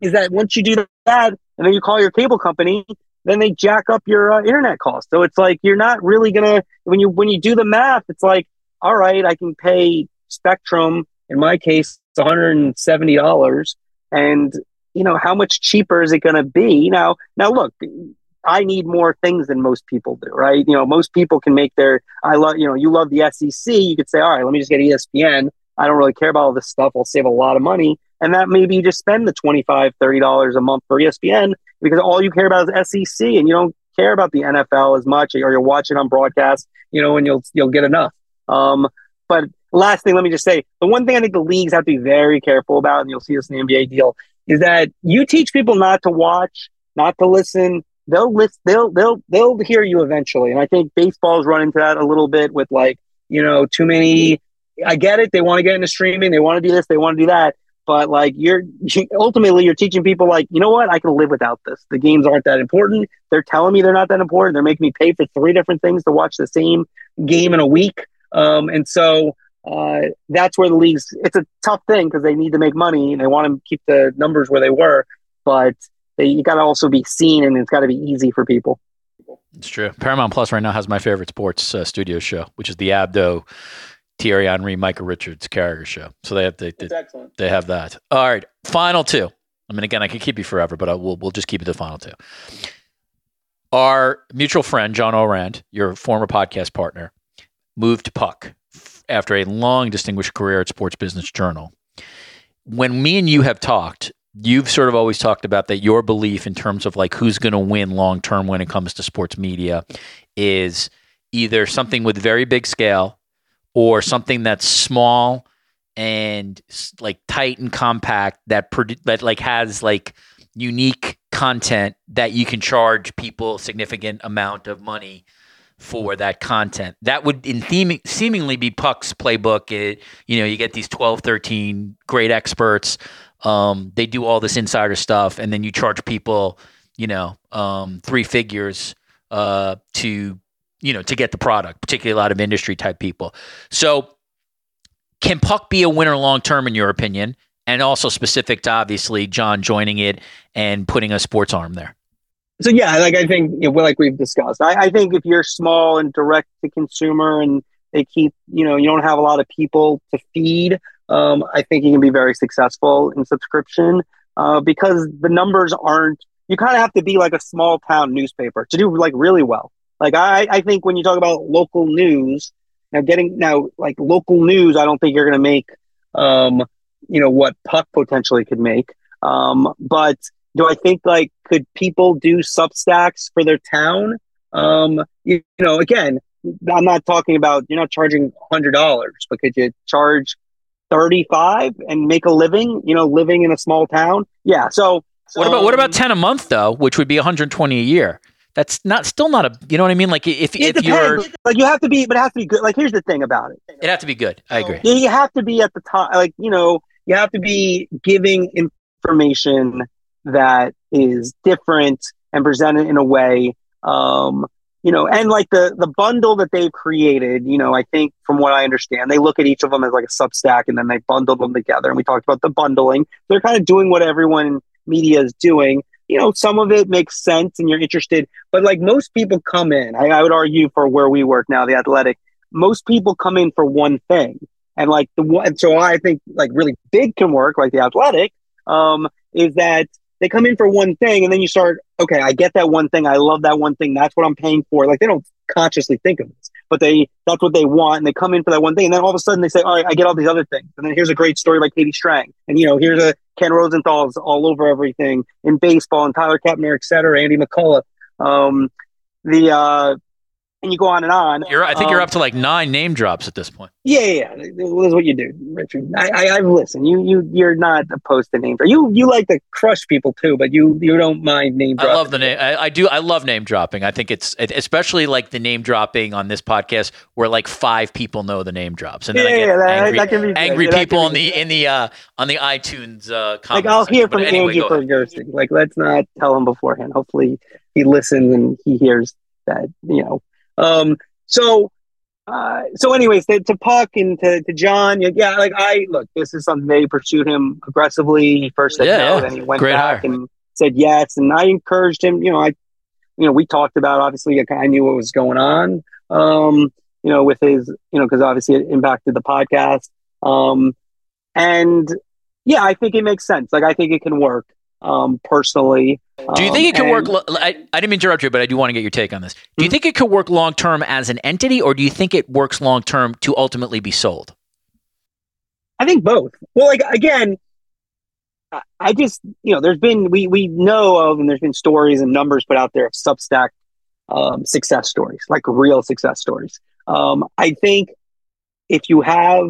is that once you do that, and then you call your cable company, then they jack up your uh, internet cost. So it's like you're not really gonna when you when you do the math, it's like all right, I can pay Spectrum in my case, it's 170 dollars, and you know how much cheaper is it going to be now? Now look, I need more things than most people do, right? You know, most people can make their. I love you know you love the SEC. You could say, all right, let me just get ESPN. I don't really care about all this stuff. I'll save a lot of money. And that maybe you just spend the $25, $30 a month for ESPN because all you care about is SEC and you don't care about the NFL as much or you're watching on broadcast, you know, and you'll, you'll get enough. Um, but last thing, let me just say the one thing I think the leagues have to be very careful about, and you'll see this in the NBA deal, is that you teach people not to watch, not to listen. They'll list, they'll, they'll, they'll hear you eventually. And I think baseball's run into that a little bit with like, you know, too many I get it. They want to get into streaming. They want to do this. They want to do that. But like you're ultimately you're teaching people like you know what I can live without this. The games aren't that important. They're telling me they're not that important. They're making me pay for three different things to watch the same game in a week. Um, and so uh, that's where the leagues. It's a tough thing because they need to make money and they want to keep the numbers where they were. But they, you got to also be seen and it's got to be easy for people. It's true. Paramount Plus right now has my favorite sports uh, studio show, which is the Abdo Thierry Henry, Micah Richards Carragher show. So they have they, they, they, have that. All right, final two. I mean, again, I could keep you forever, but I will we'll just keep it to final two. Our mutual friend John Ourand, your former podcast partner, moved to Puck after a long, distinguished career at Sports Business Journal. When me and you have talked, you've sort of always talked about that your belief in terms of like who's going to win long term when it comes to sports media is either something with very big scale or something that's small and like tight and compact that produ- that like has like unique content that you can charge people a significant amount of money for that content. That would in theme, seemingly be Puck's playbook. It, you know, you get these 12, 13 great experts. Um, they do all this insider stuff, and then you charge people, you know, um, three figures uh, to, you know, to get the product, particularly a lot of industry type people. So, can Puck be a winner long term, in your opinion? And also specific to obviously John joining it and putting a sports arm there so yeah, like I think, you know, like we've discussed, I, I think if you're small and direct to consumer and they keep, you know, you don't have a lot of people to feed, um, I think you can be very successful in subscription uh, because the numbers aren't. You kind of have to be like a small town newspaper to do like really well. Like I, I think when you talk about local news, now getting now like local news, I don't think you're going to make, um, you know, what Puck potentially could make. Um, but do I think like could people do Substacks for their town? Um, you, you know, again, I'm not talking about you're not charging hundred dollars, but could you charge thirty five and make a living? You know, living in a small town. Yeah. So what about um, what about ten a month though, which would be 120 a year? That's not still not a you know what I mean? Like if if depends. you're like you have to be, but it has to be good. Like here's the thing about it. It has to be good. I agree. You have to be at the top. Like you know, you have to be giving information that is different and presented in a way um, you know and like the the bundle that they've created you know i think from what i understand they look at each of them as like a substack and then they bundle them together. And we talked about the bundling. They're kind of doing what everyone in media is doing. You know some of it makes sense and you're interested but like most people come in I, I would argue for where we work now the athletic most people come in for one thing. And like the one so i think like really big can work like the athletic um, is that they come in for one thing and then you start, okay, I get that one thing. I love that one thing. That's what I'm paying for. Like they don't consciously think of this, but they, that's what they want. And they come in for that one thing. And then all of a sudden they say, all right, I get all these other things. And then here's a great story by Katie Strang. And, you know, here's a Ken Rosenthal's all over everything in baseball and Tyler Kepner, et cetera, Andy McCullough. Um, the, uh, and you go on and on. You're, I think um, you're up to like nine name drops at this point. Yeah, yeah, yeah. That's what you do, Richard. I, I, I've listened. You, you, you're not opposed to name drop. You, you like to crush people too, but you, you don't mind name. dropping. I love the name. I, I, do. I love name dropping. I think it's especially like the name dropping on this podcast, where like five people know the name drops, and then yeah, I get yeah, angry, that, that angry yeah, people in the in the uh, on the iTunes uh, comments. Like I'll hear from anyway, Andy Ferguson. Like let's not tell him beforehand. Hopefully he listens and he hears that you know um, so, uh, so anyways, to, to Puck and to, to John, yeah, like I look, this is something they pursued him aggressively. He first said yeah, no, yeah. then he went Great back hire. and said yes, and I encouraged him. You know, I, you know, we talked about obviously I knew what was going on. Um, you know, with his, you know, because obviously it impacted the podcast. Um, and yeah, I think it makes sense. Like I think it can work um, personally. Do you think it could um, work? I, I didn't interrupt you, but I do want to get your take on this. Do you mm-hmm. think it could work long term as an entity, or do you think it works long term to ultimately be sold? I think both. Well, like again, I just you know, there's been we we know of, and there's been stories and numbers put out there of Substack um, success stories, like real success stories. Um, I think if you have,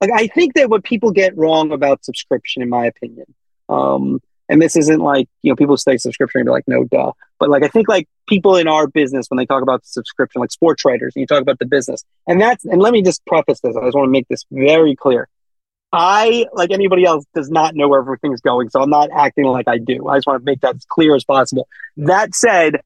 like, I think that what people get wrong about subscription, in my opinion, um, and this isn't like you know people say subscription and be like no duh. But like i think like people in our business when they talk about the subscription like sports writers and you talk about the business and that's and let me just preface this i just want to make this very clear. I like anybody else does not know where everything's going so i'm not acting like i do. I just want to make that as clear as possible. That said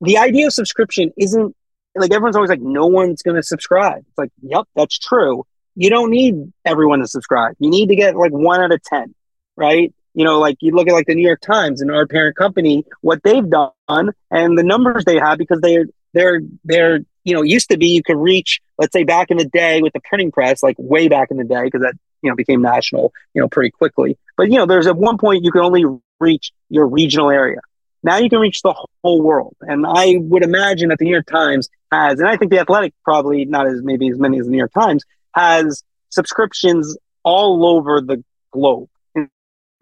the idea of subscription isn't like everyone's always like no one's going to subscribe. It's like yep that's true. You don't need everyone to subscribe. You need to get like one out of ten right you know, like you look at like the New York Times and our parent company, what they've done and the numbers they have because they're they're they're you know used to be you could reach let's say back in the day with the printing press like way back in the day because that you know became national you know pretty quickly. But you know there's at one point you could only reach your regional area. Now you can reach the whole world. And i would imagine that the new york times has and i think the athletic probably not as maybe as many as the new york times has subscriptions all over the globe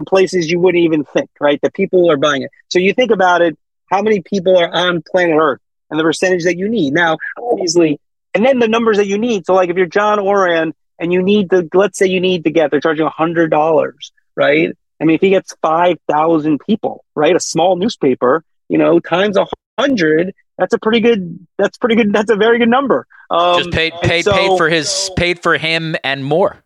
places you wouldn't even think, right? That people are buying it. So you think about it, how many people are on planet Earth and the percentage that you need. Now, obviously, and then the numbers that you need. So, like if you're John Ourand and you need to, let's say you need to get, they're charging $100, right? I mean, if he gets 5,000 people, right? A small newspaper, you know, times a hundred, that's a pretty good. That's pretty good. That's a very good number. Um, Just paid paid so, paid for his paid for him and more.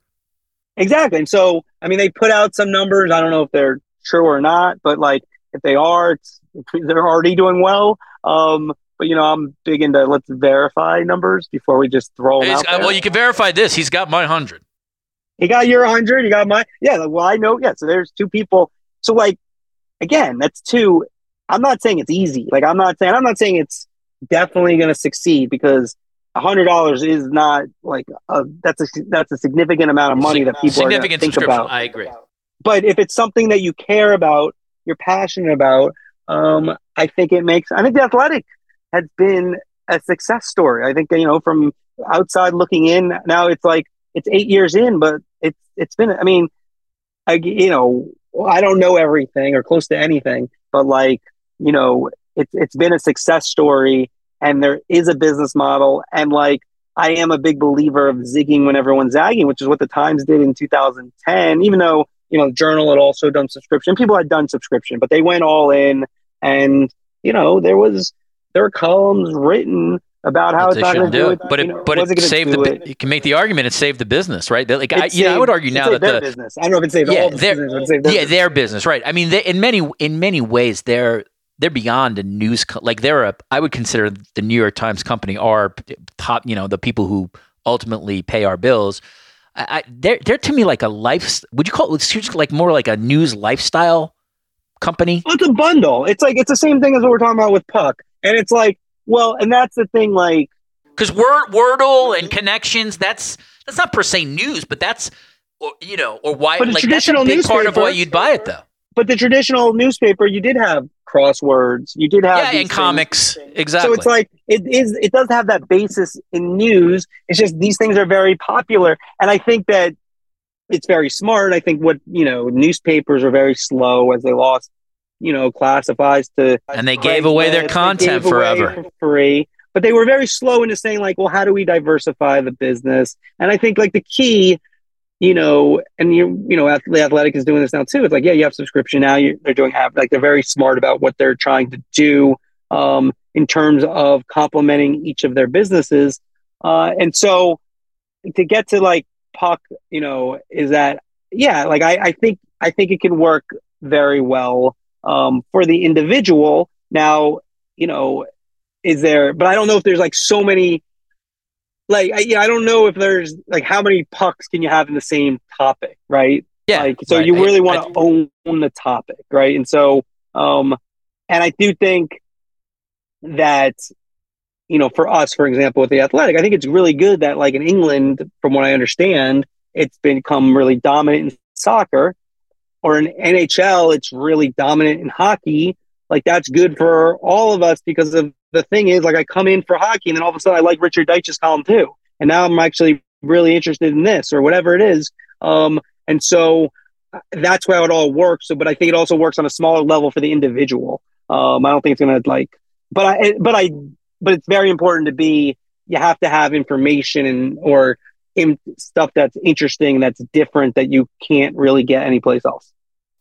Exactly. And so, I mean, they put out some numbers. I don't know if they're true or not, but like if they are, it's, they're already doing well. Um, but you know, I'm big into let's verify numbers before we just throw them out. Uh, well, you can verify this. He's got my hundred. He got your hundred. You got my yeah. Well, I know. Yeah. So there's two people. So like, again, that's two. I'm not saying it's easy. Like I'm not saying I'm not saying it's definitely going to succeed because hundred dollars is not like a, that's a that's a significant amount of money that people are think about. I agree. But if it's something that you care about, you're passionate about, um, I think it makes. I think the athletic has been a success story. I think you know from outside looking in. Now it's like it's eight years in, but it's it's been. I mean, I you know I don't know everything or close to anything, but like you know it's it's been a success story, and there is a business model, and like I am a big believer of zigging when everyone's zagging, which is what the Times did in 2010. Even though you know, the Journal had also done subscription. People had done subscription, but they went all in, and you know, there was there were columns written about how it's not going to do it. But it, know, but it saved the. It. You can make the argument it saved the business, right? Like, I, you know, I would argue now that their the business. I don't know if it saved yeah, all the their, business, their yeah, business. their business, right? I mean, they, in many in many ways, they're they're beyond a news. Co- like they're a. I would consider the New York Times company are top. You know, the people who ultimately pay our bills. I, I, they're they're to me like a life. Would you call it like more like a news lifestyle company? Well, it's a bundle. It's like it's the same thing as what we're talking about with Puck, and it's like, well, and that's the thing, like because word wordle and connections. That's that's not per se news, but that's or, you know, or why But a like that's a traditional big part of why you'd buy it though. but the traditional newspaper, you did have crosswords, you did have Yeah, things. comics exactly. So it's like it is. It does have that basis in news. It's just these things are very popular, and I think that it's very smart. I think what you know, newspapers are very slow as they lost, you know, classifies to and they gave away their content forever. for free. But they were very slow into saying like, well, how do we diversify the business? And I think like the key, you know, and you you know, the athletic is doing this now too. It's like, yeah, you have subscription now. You, they're doing app like they're very smart about what they're trying to do um, in terms of complementing each of their businesses. Uh, and so to get to like puck, you know, is that yeah, like I, I think I think it can work very well um, for the individual. Now, you know, is there? But I don't know if there's like so many. Like, I, yeah, I don't know if there's like how many pucks can you have in the same topic, right? Yeah. Like, so right. you really want to own the topic, right? And so, um, and I do think that, you know, for us, for example, with the athletic, I think it's really good that, like in England, from what I understand, it's become really dominant in soccer, or in NHL, it's really dominant in hockey. Like that's good for all of us because of the thing is, like I come in for hockey, and then all of a sudden I like Richard Deitch's column too, and now I'm actually really interested in this or whatever it is. Um, and so uh, that's how it all works. So, but I think it also works on a smaller level for the individual. Um, I don't think it's gonna like, but I, but I, but it's very important to be. You have to have information and or in stuff that's interesting, that's different, that you can't really get anyplace else.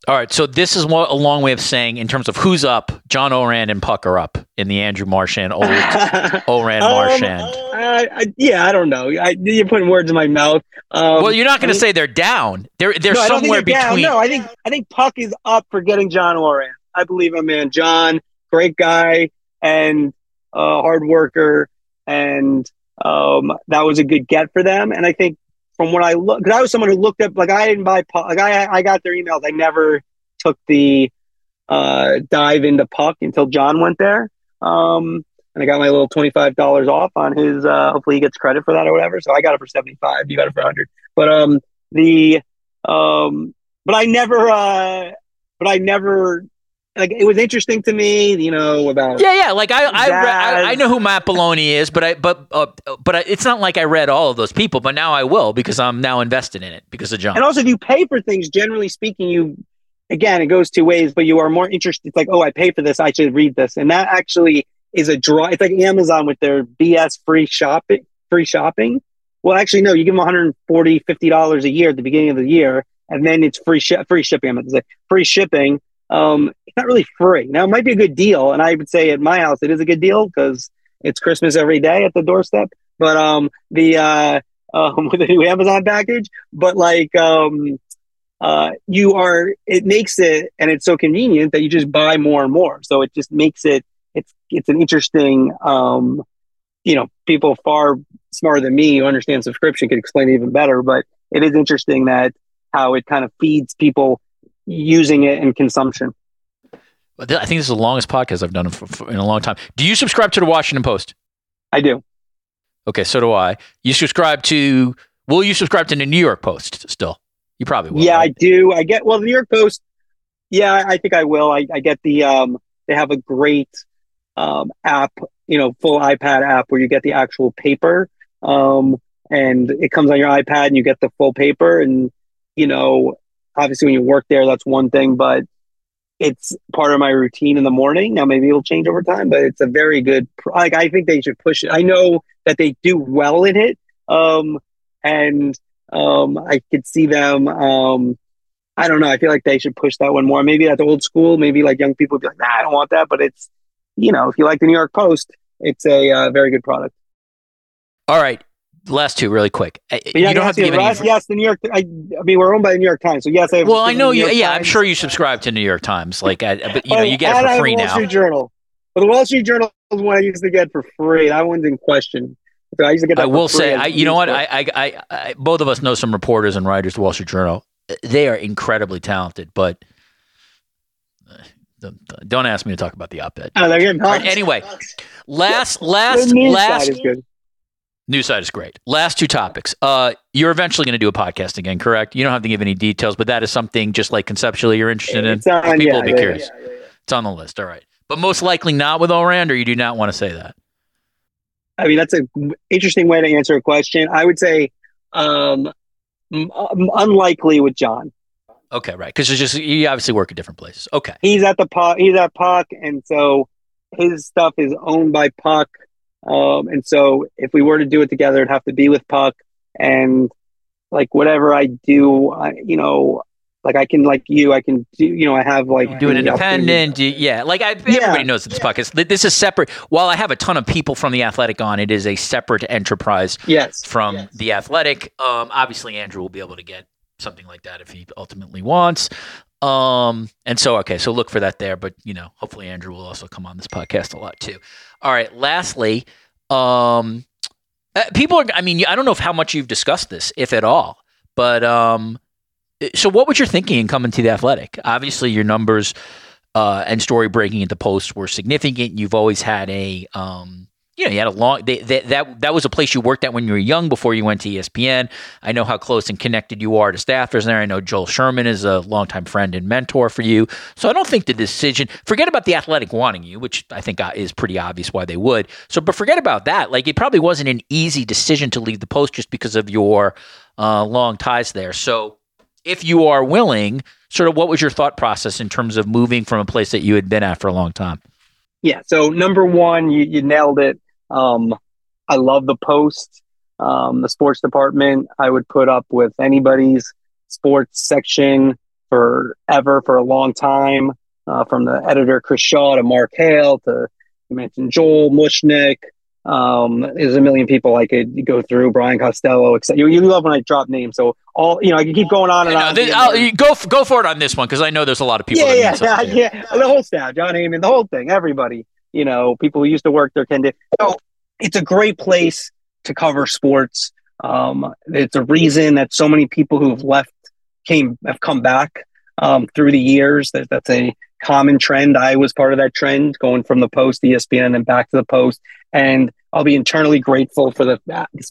All right, so this is what, a long way of saying in terms of who's up. John Ourand and Puck are up in the Andrew Marchand old Ourand Um, Marchand. I, yeah, I don't know. I, you're putting words in my mouth. Um, well, you're not going I to say they're down. They're they're no, I don't think somewhere they're down. between. No, I think I think Puck is up for getting John Ourand. I believe him, man. John, great guy and uh, hard worker, and um, that was a good get for them. And I think from what I look, because I was someone who looked up, like I didn't buy. Like I, I got their emails. I never took the uh, dive into Puck until John went there. Um, and I got my little twenty five dollars off on his. Uh, hopefully, he gets credit for that or whatever. So I got it for seventy five. You got it for hundred. But um, the um, but I never. Uh, but I never. Like it was interesting to me, you know, about Yeah, yeah. Like I, I, I, I know who Matt Belloni is, but I, but, uh, but I, it's not like I read all of those people. But now I will because I'm now invested in it because of John. And also, if you pay for things, generally speaking, you again it goes two ways, but you are more interested. It's like, oh, I pay for this, I should read this, and that actually is a draw. It's like Amazon with their BS free shopping, free shopping. Well, actually, no, you give them 140 50 dollars a year at the beginning of the year, and then it's free shi- free shipping. I'm going to say free shipping, um, it's not really free. Now it might be a good deal, and I would say at my house it is a good deal because it's Christmas every day at the doorstep. But um, the uh, um, with the new Amazon package, but like um, uh, you are, it makes it, and it's so convenient that you just buy more and more. So it just makes it, it's it's an interesting, um, you know, people far smarter than me who understand subscription could explain it even better. But it is interesting that how it kind of feeds people using it in consumption. I think this is the longest podcast I've done in a long time. Do you subscribe to the Washington Post? I do. Okay, so do I. You subscribe to? Will you subscribe to the New York Post still? You probably will. Yeah, right? I do. I get well the New York Post. Yeah, I think I will. I, I get the um. They have a great um app, you know, full iPad app where you get the actual paper. Um, and it comes on your iPad and you get the full paper. And you know, obviously when you work there, that's one thing, but it's part of my routine in the morning. Now maybe it'll change over time, but it's a very good. Like I think they should push it. I know that they do well in it, um, and um, I could see them. Um, I don't know. I feel like they should push that one more. Maybe that's old school. Maybe like young people would be like, nah, I don't want that. But it's, you know, if you like the New York Post, it's a uh, very good product. All right. Last two, really quick. But yeah, you don't have to give any. Yes, the New York. I, I, mean, we're owned by the New York Times, so yes, I. well, I know you. Yeah, Times. I'm sure you subscribe to New York Times. Like, I, but you know, you get it for free Wall now. Street Journal. But the Wall Street Journal is one I used to get for free. That one's in question. I used to get. I will say, I, you know what? I, I, I, I, both of us know some reporters and writers, of the Wall Street Journal. They are incredibly talented, but uh, don't ask me to talk about the op-ed. Oh, right, anyway, last, last, last. News side is great. Last two topics. Uh, you're eventually going to do a podcast again, correct? You don't have to give any details, but that is something just like conceptually you're interested it's in. On, People yeah, will be yeah, curious. Yeah, it's on the list. All right, but most likely not with Ourand, or you do not want to say that. I mean, that's an interesting way to answer a question. I would say um, unlikely with John. Okay, right. Because just you obviously work at different places. Okay. He's at the puck. He's at Puck, and so his stuff is owned by Puck. Um, and so if we were to do it together, it'd have to be with Puck. And like whatever I do, I, you know, like I can like you, I can do, you know, I have like do an independent, do, yeah. Like I, everybody yeah. knows that this podcast. This is separate. While I have a ton of people from the Athletic on, it is a separate enterprise. Yes, from yes. the Athletic. Um, obviously Andrew will be able to get something like that if he ultimately wants. Um, and so okay, so look for that there. But you know, hopefully Andrew will also come on this podcast a lot too. All right. Lastly, um, people are. I mean, I don't know if how much you've discussed this, if at all, but um so what was your thinking in coming to the athletic obviously your numbers uh, and story breaking at the post were significant you've always had a um, you know you had a long they, they, that that was a place you worked at when you were young before you went to espn i know how close and connected you are to staffers there. I know joel sherman is a longtime friend and mentor for you. So i don't think the decision forget about the athletic wanting you which i think uh, is pretty obvious why they would. So but forget about that. Like it probably wasn't an easy decision to leave the post just because of your uh, long ties there. So if you are willing, sort of what was your thought process in terms of moving from a place that you had been at for a long time? Yeah. So number one, you, you nailed it. Um, I love the post, um, the sports department. I would put up with anybody's sports section forever for a long time. Uh, from the editor Chris Shaw to Mark Hale to you mentioned Joel Mushnick, um, there's a million people I could go through. Brian Costello, etc. You, you love when I drop names, so all you know, I can keep going on and on. This, go go for it on this one because I know there's a lot of people. Yeah, yeah, yeah, yeah, The whole staff, Jon Heyman, the whole thing, everybody. You know, people who used to work there can do. So it's a great place to cover sports. Um, it's a reason that so many people who've left came have come back um, through the years. That that's a common trend. I was part of that trend, going from the Post, ESPN, and back to the Post. And I'll be internally grateful for the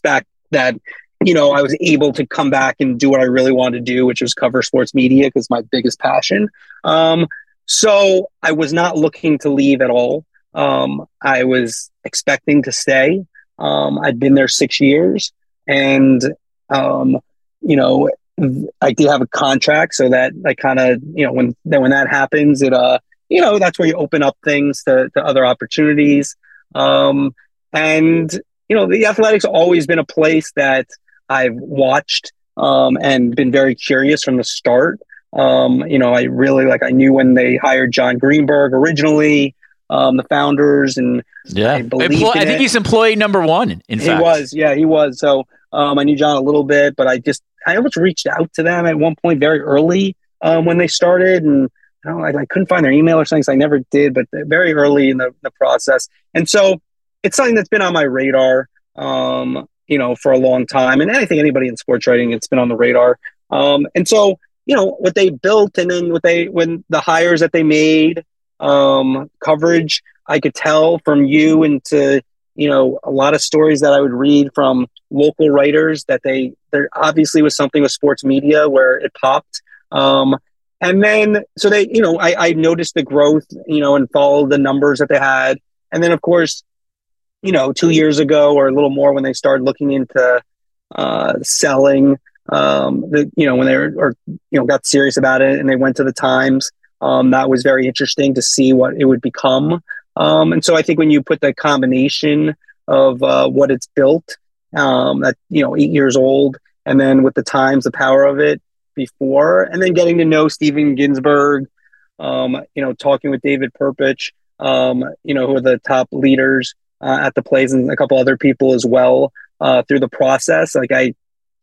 fact that you know I was able to come back and do what I really wanted to do, which was cover sports media because my biggest passion. Um, so I was not looking to leave at all. Um, I was expecting to stay. Um, I'd been there six years, and um, you know I did have a contract, so that I kind of you know when then when that happens, it uh you know that's where you open up things to, to other opportunities. Um, and you know the athletics always been a place that I've watched um, and been very curious from the start. Um, you know, I really like I knew when they hired Jon Greenberg originally, um, the founders, and yeah, I, Employ- I think he's employee number one. In he fact, was, yeah, he was. So um, I knew John a little bit, but I just I almost reached out to them at one point very early um, when they started, and I, I couldn't find their email or something, so I never did. But very early in the, the process, and so it's something that's been on my radar, um, you know, for a long time. And I think anybody in sports writing, it's been on the radar. Um, and so you know what they built, and then what they when the hires that they made, um, coverage. I could tell from you and to you know a lot of stories that I would read from local writers that they there obviously was something with sports media where it popped. Um, and then so they you know I, I noticed the growth you know and followed the numbers that they had, and then of course you know two years ago or a little more when they started looking into uh, selling um, the you know when they were or you know got serious about it and they went to the Times. Um, that was very interesting to see what it would become. Um, and so I think when you put the combination of uh, what it's built, um, that you know eight years old, and then with the Times, the power of it before, and then getting to know Steven Ginsberg, um, you know, talking with David Perpich, um, you know, who are the top leaders uh, at the place, and a couple other people as well uh, through the process. Like I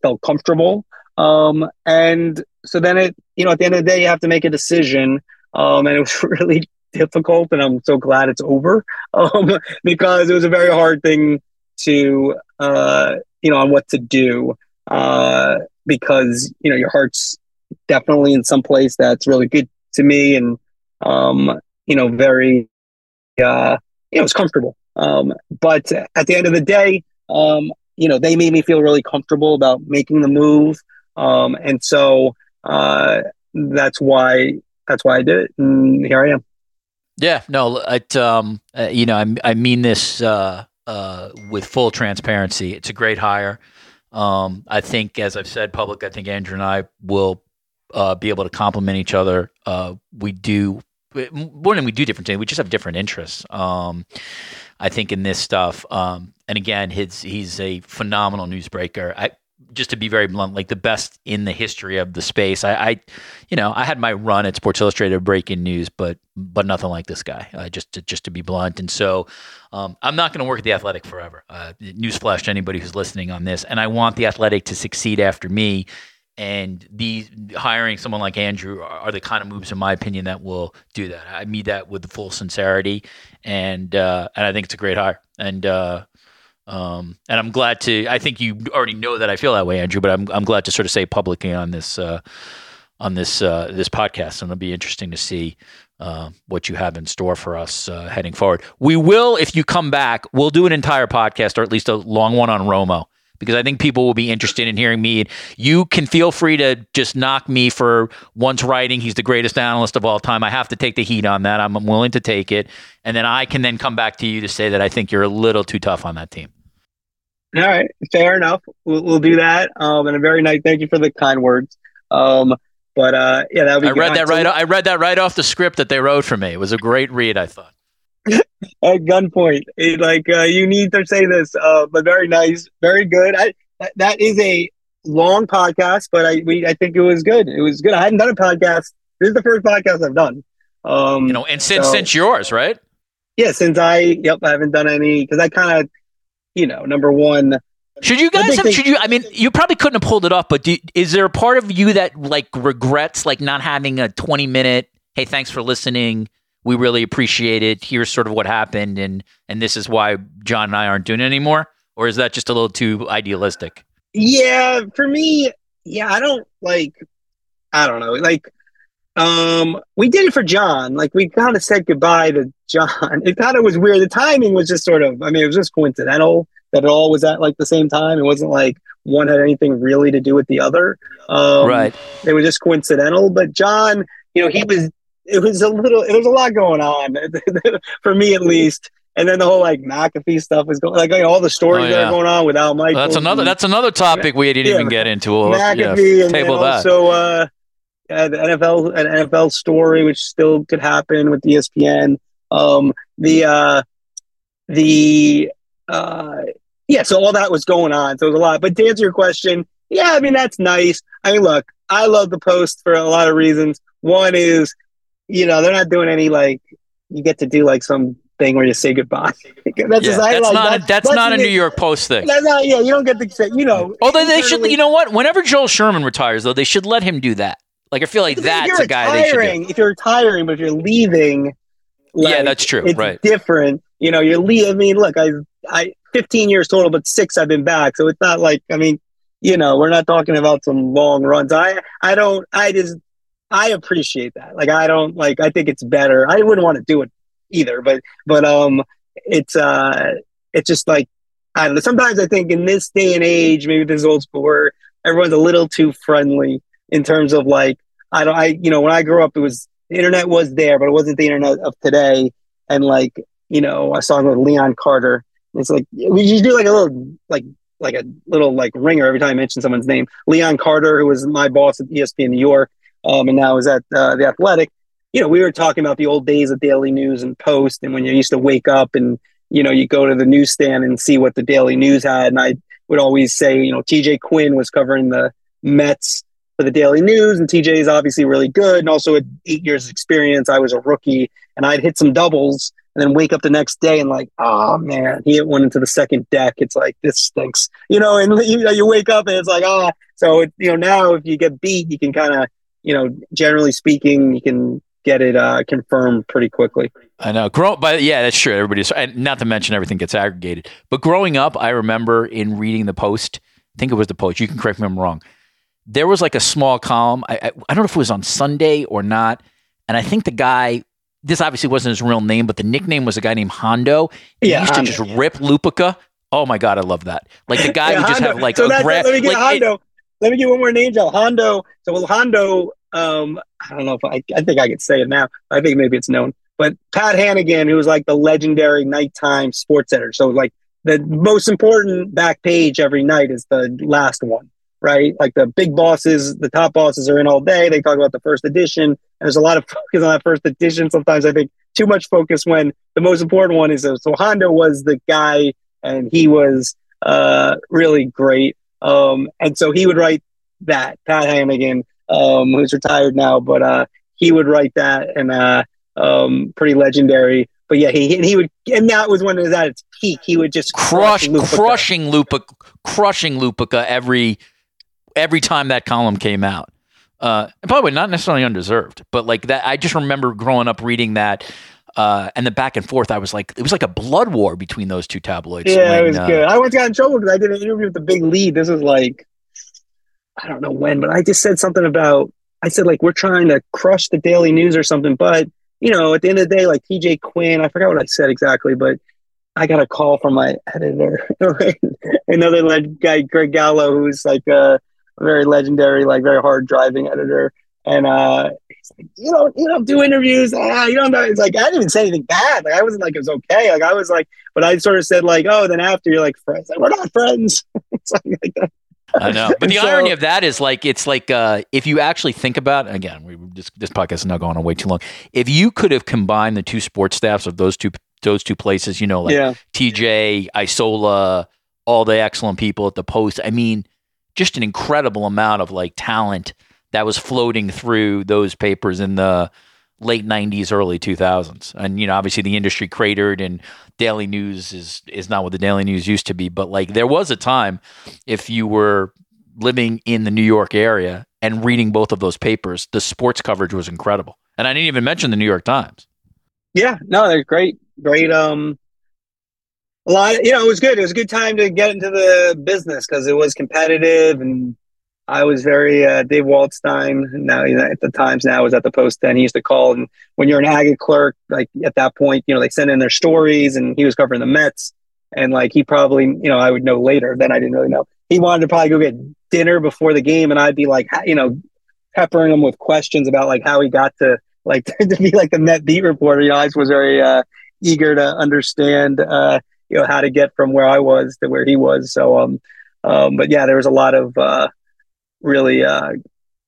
felt comfortable. Um, and so then it, you know, at the end of the day, you have to make a decision. Um, and it was really difficult, and I'm so glad it's over um, because it was a very hard thing to, uh, you know, on what to do uh, because you know your heart's definitely in some place that's really good to me, and um, you know, very, uh, you know, it's comfortable. Um, but at the end of the day, um, you know, they made me feel really comfortable about making the move. Um, and so uh, that's why that's why I did it, and here I am. Yeah, no, it, um, uh, you know, I, I mean this uh, uh, with full transparency. It's a great hire. Um, I think, as I've said public, I think Andrew and I will uh, be able to complement each other. Uh, we do more than we do different things. We just have different interests. Um, I think in this stuff, um, and again, his he's a phenomenal newsbreaker. I just to be very blunt, like the best in the history of the space. I, I you know, I had my run at Sports Illustrated breaking news, but but nothing like this guy. Uh, just to, just to be blunt, and so um, I'm not going to work at the Athletic forever. Uh, newsflash to anybody who's listening on this, and I want the Athletic to succeed after me. And these hiring someone like Andrew are, are the kind of moves, in my opinion, that will do that. I mean that with the full sincerity, and uh, and I think it's a great hire. And uh, um, and I'm glad to. I think you already know that I feel that way, Andrew. But I'm I'm glad to sort of say publicly on this uh, on this uh, this podcast, and it'll be interesting to see uh, what you have in store for us uh, heading forward. We will, if you come back, we'll do an entire podcast or at least a long one on Romo because I think people will be interested in hearing me. You can feel free to just knock me for once writing he's the greatest analyst of all time. I have to take the heat on that. I'm willing to take it, and then I can then come back to you to say that I think you're a little too tough on that team. All right, fair enough. We'll, we'll do that. Um, and a very nice thank you for the kind words. Um, but uh, yeah, that would be. I read that right. I read that right off the script that they wrote for me. It was a great read. I thought. At gunpoint, it, like uh, you need to say this, uh, but very nice, very good. I that, that is a long podcast, but I we I think it was good. It was good. I hadn't done a podcast. This is the first podcast I've done. Um, you know, and since so, since yours, right? Yeah, since I yep, I haven't done any because I kind of you know, number one. Should you guys have? Should you? I mean, you probably couldn't have pulled it off, but do, is there a part of you that like regrets like not having a twenty minute? Hey, thanks for listening. We really appreciate it. Here's sort of what happened, and and this is why John and I aren't doing it anymore. Or is that just a little too idealistic? Yeah, for me, yeah, I don't like. I don't know, like um, we did it for John. Like we kind of said goodbye to John. It kind of was weird. The timing was just sort of. I mean, it was just coincidental that it all was at like the same time. It wasn't like one had anything really to do with the other. Um, right. It was just coincidental. But John, you know, he was. It was a little. There was a lot going on for me, at least. And then the whole like McAfee stuff was going, like, all the stories oh, yeah. that are going on without Mike. Well, that's another. That's another topic we didn't yeah, even get into. We'll, McAfee yeah, and, table and that. also, uh, uh, the NFL an NFL story, which still could happen with ESPN. Um, the uh, the uh, yeah, so all that was going on. So it was a lot. But to answer your question, yeah, I mean that's nice. I mean, look, I love the Post for a lot of reasons. One is, you know, they're not doing any like you get to do like some thing where you say goodbye. that's yeah, that's, like, not that's, that's, not a New York Post thing. Not, yeah, you don't get to say, you know. Although they should, you know what? Whenever Joel Sherman retires, though, they should let him do that. Like I feel like that's a guy they should. Do. If you're retiring, but if you're leaving, like, yeah, that's true. It's right. different. You know, you're leaving. I mean, look, I, I, 15 years total, but six I've been back, so it's not like I mean, you know, we're not talking about some long runs. I, I don't. I just, I appreciate that. Like, I don't like. I think it's better. I wouldn't want to do it either, but, but um, it's uh, it's just like I don't know. Sometimes I think in this day and age, maybe this old sport, everyone's a little too friendly in terms of like I don't I you know when I grew up it was the internet was there, but it wasn't the internet of today. And like, you know, I saw with Leon Carter. It's like we just do like a little like like a little like ringer every time I mention someone's name. Leon Carter, who was my boss at ESPN New York, um, and now is at uh, the Athletic. You know, we were talking about the old days of Daily News and Post, and when you used to wake up and you know you go to the newsstand and see what the Daily News had, and I would always say, you know, TJ Quinn was covering the Mets for the Daily News, and TJ is obviously really good. And also, at eight years experience, I was a rookie, and I'd hit some doubles, and then wake up the next day and like, oh man, he hit one into the second deck. It's like this stinks, you know. And you know, you wake up and it's like, ah. Oh. So it, you know, now if you get beat, you can kind of, you know, generally speaking, you can get it uh, confirmed pretty quickly. I know. Grow, but yeah, that's true. Everybody's, not to mention everything gets aggregated. But growing up, I remember in reading the Post. I think it was the Post. You can correct me if I'm wrong there was like a small column. I, I, I, don't know if it was on Sunday or not. And I think the guy, this obviously wasn't his real name, but the nickname was a guy named Hondo. He yeah, used Hondo. to just rip Lupica. Oh my God, I love that. Like the guy yeah, who just Hondo. have like so a gra- Let me get like Hondo. It, let me get one more name, Joe. Hondo. So well, Hondo, um, I don't know if I, I think I could say it now. I think maybe it's known. But Pat Hannigan, who was like the legendary nighttime sports editor. So like the most important back page every night is the last one right? Like the big bosses, the top bosses are in all day. They talk about the first edition. And there's a lot of focus on that first edition. Sometimes I think too much focus when the most important one is so Hondo was the guy and he was uh, really great. Um, and so he would write that. Pat Hannigan, um, who's retired now, but uh, he would write that and uh, um, pretty legendary. But yeah, he he would, and that was when it was at its peak. He would just crush, crush crushing Lupica, crushing Lupica every every time that column came out. Uh, and probably not necessarily undeserved, but like that, I just remember growing up reading that. Uh, and the back and forth, I was like, it was like a blood war between those two tabloids. Yeah, when, it was uh, good. I once got in trouble because I did an interview with the big lead. This was like, I don't know when, but I just said something about, I said like, we're trying to crush the Daily News or something. But, you know, at the end of the day, like TJ Quinn, I forgot what I said exactly, but I got a call from my editor, another guy, Greg Gallo, who's like, uh, very legendary, like very hard driving editor. And uh, he's like, you don't, you don't do interviews. Ah, you don't know. It's like I didn't even say anything bad. Like I wasn't like it was okay. Like I was like, but I sort of said like, oh, then after you're like friends. Like, we're not friends. it's like, like that. I know, but the so, irony of that is like it's like uh, if you actually think about again, we just this podcast is now going on way too long. If you could have combined the two sports staffs of those two those two places, you know, like yeah. TJ, Isola, all the excellent people at the Post. I mean, just an incredible amount of like talent that was floating through those papers in the late 90s early 2000s and you know obviously the industry cratered and daily news is is not what the daily news used to be. But like there was a time if you were living in the New York area and reading both of those papers the sports coverage was incredible. And I didn't even mention the New York Times. Yeah no they're great great um a lot. You know, it was good. It was a good time to get into the business because it was competitive, and I was very uh, Dave Waldstein. Now, you know, at the times now was at the Post. Then he used to call, and when you're an ag clerk, like at that point, you know, they send in their stories, and he was covering the Mets, and like he probably, you know, I would know later. Then I didn't really know. He wanted to probably go get dinner before the game, and I'd be like, you know, peppering him with questions about like how he got to like to be like the Met beat reporter. You know, I was very uh, eager to understand. Uh, you know how to get from where I was to where he was. So, um, um, but yeah, there was a lot of uh, really uh,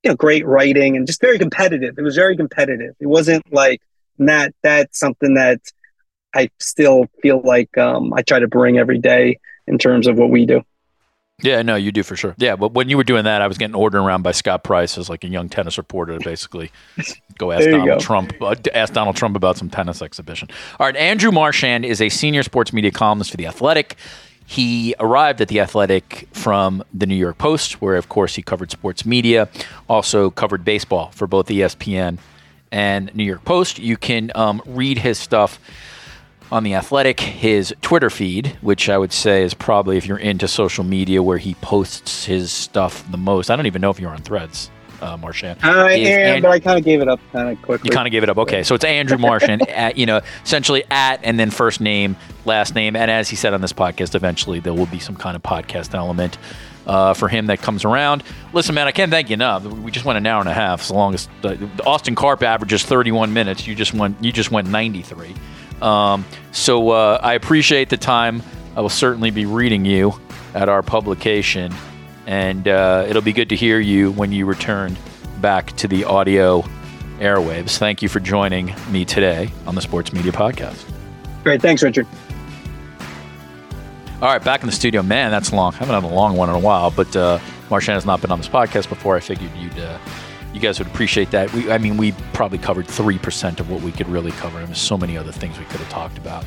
you know great writing and just very competitive. It was very competitive. It wasn't like that. That's something that I still feel like um, I try to bring every day in terms of what we do. Yeah, no, you do for sure. Yeah, but when you were doing that, I was getting ordered around by Scott Price as like a young tennis reporter to basically go ask Donald go. Trump, uh, ask Donald Trump about some tennis exhibition. All right, Andrew Marchand is a senior sports media columnist for The Athletic. He arrived at The Athletic from the New York Post, where, of course, he covered sports media, also covered baseball for both ESPN and New York Post. You can um, read his stuff on The Athletic, his Twitter feed, which I would say is probably, if you're into social media, where he posts his stuff the most. I don't even know if you're on threads. Uh, Marchand. I am, and- but I kind of gave it up kind of quickly. You kind of gave it up. Okay, so it's Andrew Marchand, at, you know, essentially at and then first name, last name, and as he said on this podcast, eventually there will be some kind of podcast element uh, for him that comes around. Listen, man, I can't thank you enough. We just went an hour and a half. So long as uh, Austin Karp averages 31 minutes, you just went you just went 93. Um, so uh, I appreciate the time. I will certainly be reading you at our publication, and uh, it'll be good to hear you when you return back to the audio airwaves. Thank you for joining me today on the Sports Media Podcast. Great. Thanks, Richard. All right, back in the studio. Man, that's long. I haven't had a long one in a while, but uh, Marchand has not been on this podcast before. I figured you'd uh, you guys would appreciate that. We, I mean, we probably covered three percent of what we could really cover. There's so many other things we could have talked about.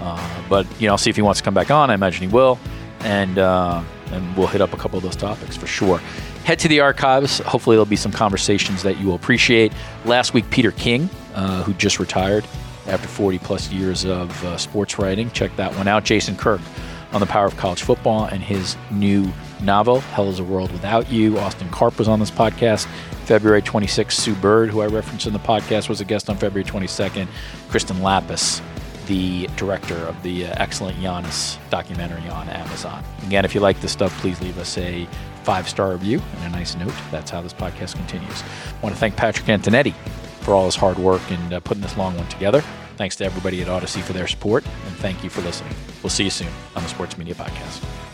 Uh, but you know, I'll see if he wants to come back on. I imagine he will, and uh, and we'll hit up a couple of those topics for sure. Head to the archives. Hopefully, there'll be some conversations that you will appreciate. Last week, Peter King, uh, who just retired after 40 plus years of uh, sports writing, check that one out. Jason Kirk on the power of college football and his new novel, Hell is a World Without You. Austin Karp was on this podcast February 26th. Sue Bird, who I referenced in the podcast, was a guest on February 22nd. Kristen Lappas, the director of the uh, excellent Giannis documentary on Amazon. Again, if you like this stuff, please leave us a five star review and a nice note. That's how this podcast continues. I want to thank Patrick Antonetti for all his hard work and uh, putting this long one together. Thanks to everybody at Audacy for their support, and thank you for listening. We'll see you soon on the Sports Media Podcast.